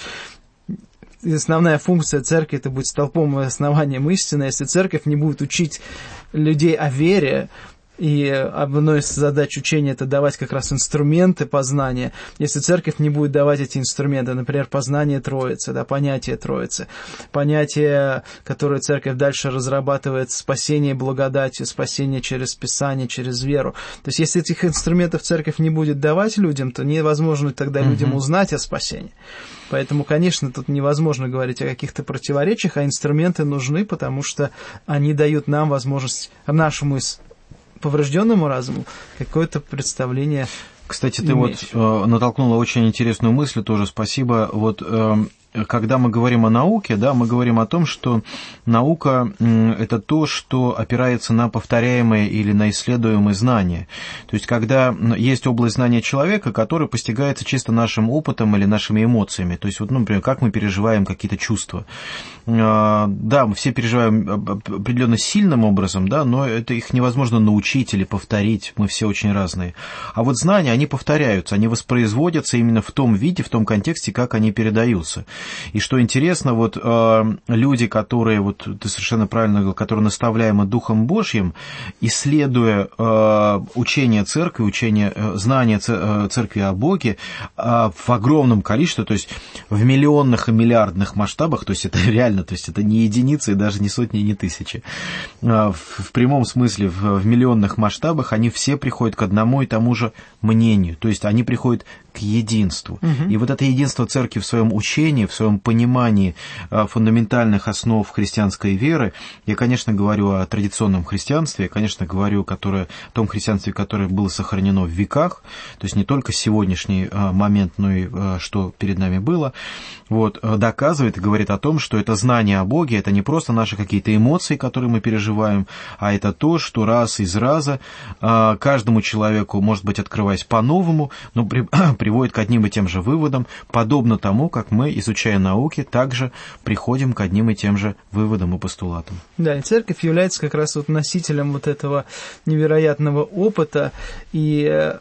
основная функция церкви это будет столпом и основанием истины. Если церковь не будет учить людей о вере, и одной из задач учения это давать как раз инструменты познания. Если церковь не будет давать эти инструменты, например, познание Троицы, да, понятие Троицы, понятие, которое церковь дальше разрабатывает, спасение благодатью, спасение через Писание, через веру. То есть, если этих инструментов церковь не будет давать людям, то невозможно тогда uh-huh. людям узнать о спасении. Поэтому, конечно, тут невозможно говорить о каких-то противоречиях, а инструменты нужны, потому что они дают нам возможность, нашему поврежденному разуму, какое-то представление кстати, ты иметь. вот э, натолкнула очень интересную мысль тоже, спасибо. Вот э, когда мы говорим о науке, да, мы говорим о том, что наука – это то, что опирается на повторяемые или на исследуемые знания. То есть, когда есть область знания человека, которая постигается чисто нашим опытом или нашими эмоциями. То есть, вот, ну, например, как мы переживаем какие-то чувства. А, да, мы все переживаем определенно сильным образом, да, но это их невозможно научить или повторить. Мы все очень разные. А вот знания, они повторяются, они воспроизводятся именно в том виде, в том контексте, как они передаются. И что интересно, вот э, люди, которые, вот ты совершенно правильно говорил, которые наставляемы Духом Божьим, исследуя э, учение церкви, учение, э, знания э, церкви о Боге э, в огромном количестве, то есть в миллионных и миллиардных масштабах, то есть это реально, то есть это не единицы и даже не сотни, не тысячи. Э, в, в прямом смысле, в, в миллионных масштабах они все приходят к одному и тому же мнению, то есть они приходят к единству. Угу. И вот это единство церкви в своем учении, в своем понимании а, фундаментальных основ христианской веры, я, конечно, говорю о традиционном христианстве, я, конечно, говорю которое, о том христианстве, которое было сохранено в веках, то есть не только сегодняшний а, момент, но и что перед нами было, вот, доказывает и говорит о том, что это знание о Боге, это не просто наши какие-то эмоции, которые мы переживаем, а это то, что раз из раза каждому человеку, может быть, открываясь по-новому, но при, приводит к одним и тем же выводам, подобно тому, как мы, изучая науки, также приходим к одним и тем же выводам и постулатам. Да, и церковь является как раз вот носителем вот этого невероятного опыта, и э,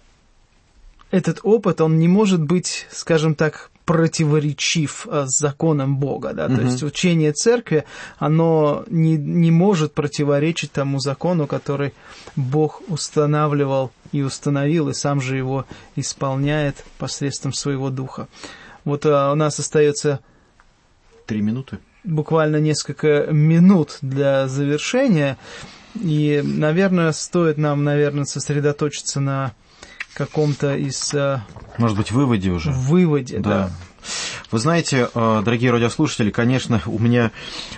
этот опыт, он не может быть, скажем так, противоречив э, с законом Бога, да, угу. то есть учение церкви, оно не, не может противоречить тому закону, который Бог устанавливал и установил, и сам же его исполняет посредством своего духа. Вот а, у нас остается... Три минуты. Буквально несколько минут для завершения. И, наверное, стоит нам, наверное, сосредоточиться на каком-то из... А, Может быть, выводе уже? Выводе, да. да. Вы знаете, э, дорогие радиослушатели, конечно, у меня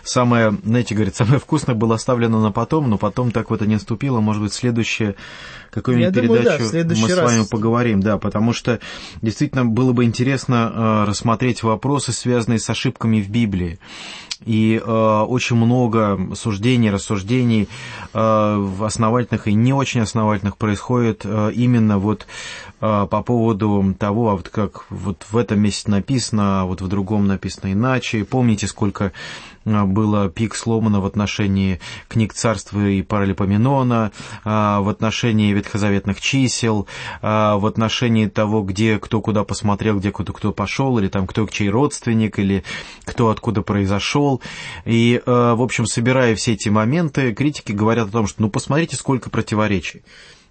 самое, знаете, говорит, самое вкусное было оставлено на потом, но потом так вот и не наступило. Может быть, следующее какую-нибудь передачу думаю, да, мы с вами поговорим, да, потому что действительно было бы интересно э, рассмотреть вопросы, связанные с ошибками в Библии и э, очень много суждений, рассуждений э, основательных и не очень основательных происходит э, именно вот по поводу того, а вот как вот в этом месте написано, а вот в другом написано иначе. Помните, сколько а, было пик сломано в отношении книг царства и Паралипоменона, а, в отношении ветхозаветных чисел, а, в отношении того, где кто куда посмотрел, где кто кто пошел, или там кто чей родственник, или кто откуда произошел. И, в общем, собирая все эти моменты, критики говорят о том, что ну посмотрите, сколько противоречий.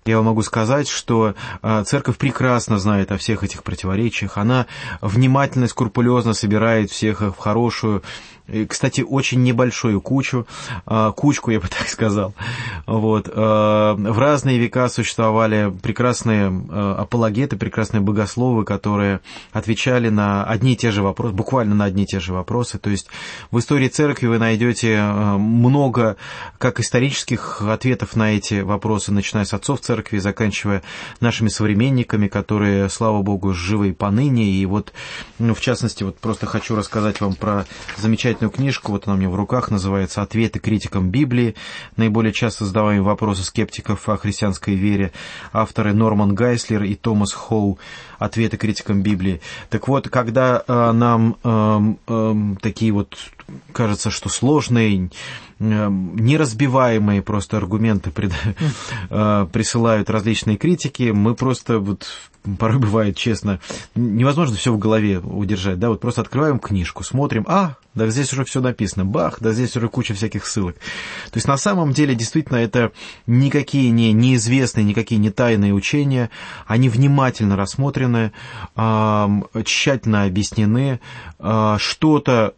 Я вам могу сказать, что церковь прекрасно знает о всех этих противоречиях. Она внимательно скрупулезно собирает всех их в хорошую кстати, очень небольшую кучу, а, кучку, я бы так сказал. Вот. А, в разные века существовали прекрасные а, апологеты, прекрасные богословы, которые отвечали на одни и те же вопросы, буквально на одни и те же вопросы. То есть в истории церкви вы найдете много как исторических ответов на эти вопросы, начиная с отцов церкви, заканчивая нашими современниками, которые, слава богу, живы и поныне. И вот, ну, в частности, вот просто хочу рассказать вам про замечательный замечательную книжку, вот она у меня в руках, называется «Ответы критикам Библии. Наиболее часто задаваемые вопросы скептиков о христианской вере». Авторы Норман Гайслер и Томас Хоу «Ответы критикам Библии». Так вот, когда э, нам э, э, такие вот, кажется, что сложные, э, неразбиваемые просто аргументы пред, э, присылают различные критики, мы просто вот порой бывает, честно, невозможно все в голове удержать, да, вот просто открываем книжку, смотрим, а, да здесь уже все написано, бах, да здесь уже куча всяких ссылок. То есть на самом деле действительно это никакие не неизвестные, никакие не тайные учения, они внимательно рассмотрены, тщательно объяснены, а, что-то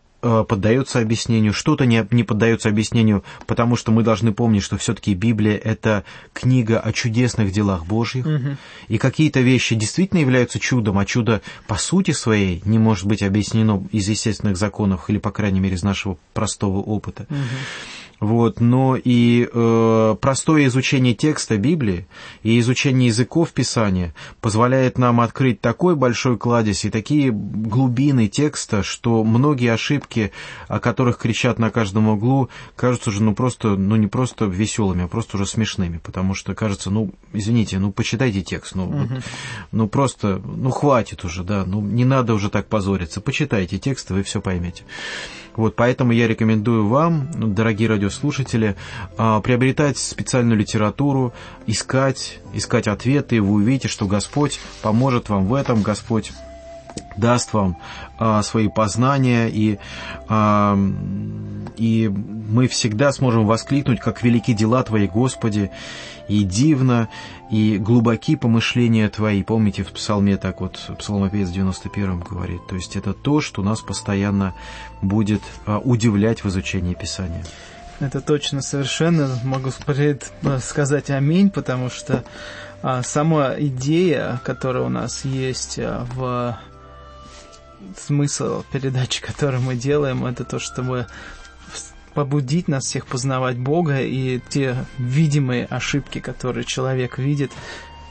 поддается объяснению, что-то не, не поддается объяснению, потому что мы должны помнить, что все-таки Библия – это книга о чудесных делах Божьих, угу. и какие-то вещи действительно являются чудом, а чудо по сути своей не может быть объяснено из естественных законов или, по крайней мере, из нашего простого опыта. Угу. Вот, но и э, простое изучение текста Библии и изучение языков Писания позволяет нам открыть такой большой кладезь и такие глубины текста, что многие ошибки, о которых кричат на каждом углу, кажутся уже ну просто, ну не просто веселыми, а просто уже смешными, потому что кажется, ну извините, ну почитайте текст, ну, угу. вот, ну просто, ну хватит уже, да, ну не надо уже так позориться, почитайте текст, и вы все поймете. Вот, поэтому я рекомендую вам, ну, дорогие радиослушатели, а, приобретать специальную литературу, искать, искать ответы, и вы увидите, что Господь поможет вам в этом, Господь даст вам а, свои познания, и, а, и мы всегда сможем воскликнуть, как велики дела Твои, Господи, и дивно, и глубоки помышления Твои. Помните, в псалме так вот, псалмопевец 91 говорит. То есть это то, что нас постоянно будет а, удивлять в изучении Писания. Это точно, совершенно. Могу сказать аминь, потому что а, сама идея, которая у нас есть а, в смысл передачи, которую мы делаем, это то, чтобы побудить нас всех познавать Бога и те видимые ошибки, которые человек видит,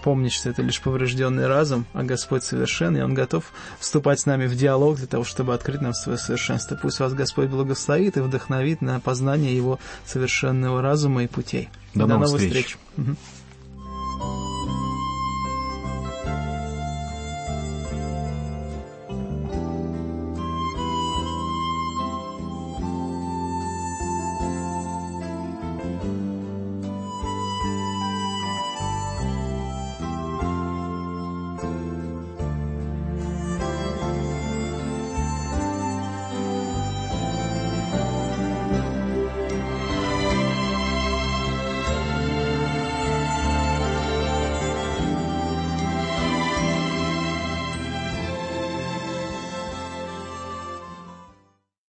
помнишься, это лишь поврежденный разум, а Господь совершен, и Он готов вступать с нами в диалог для того, чтобы открыть нам свое совершенство. Пусть вас Господь благословит и вдохновит на познание Его совершенного разума и путей. До, До новых, встреч. встреч.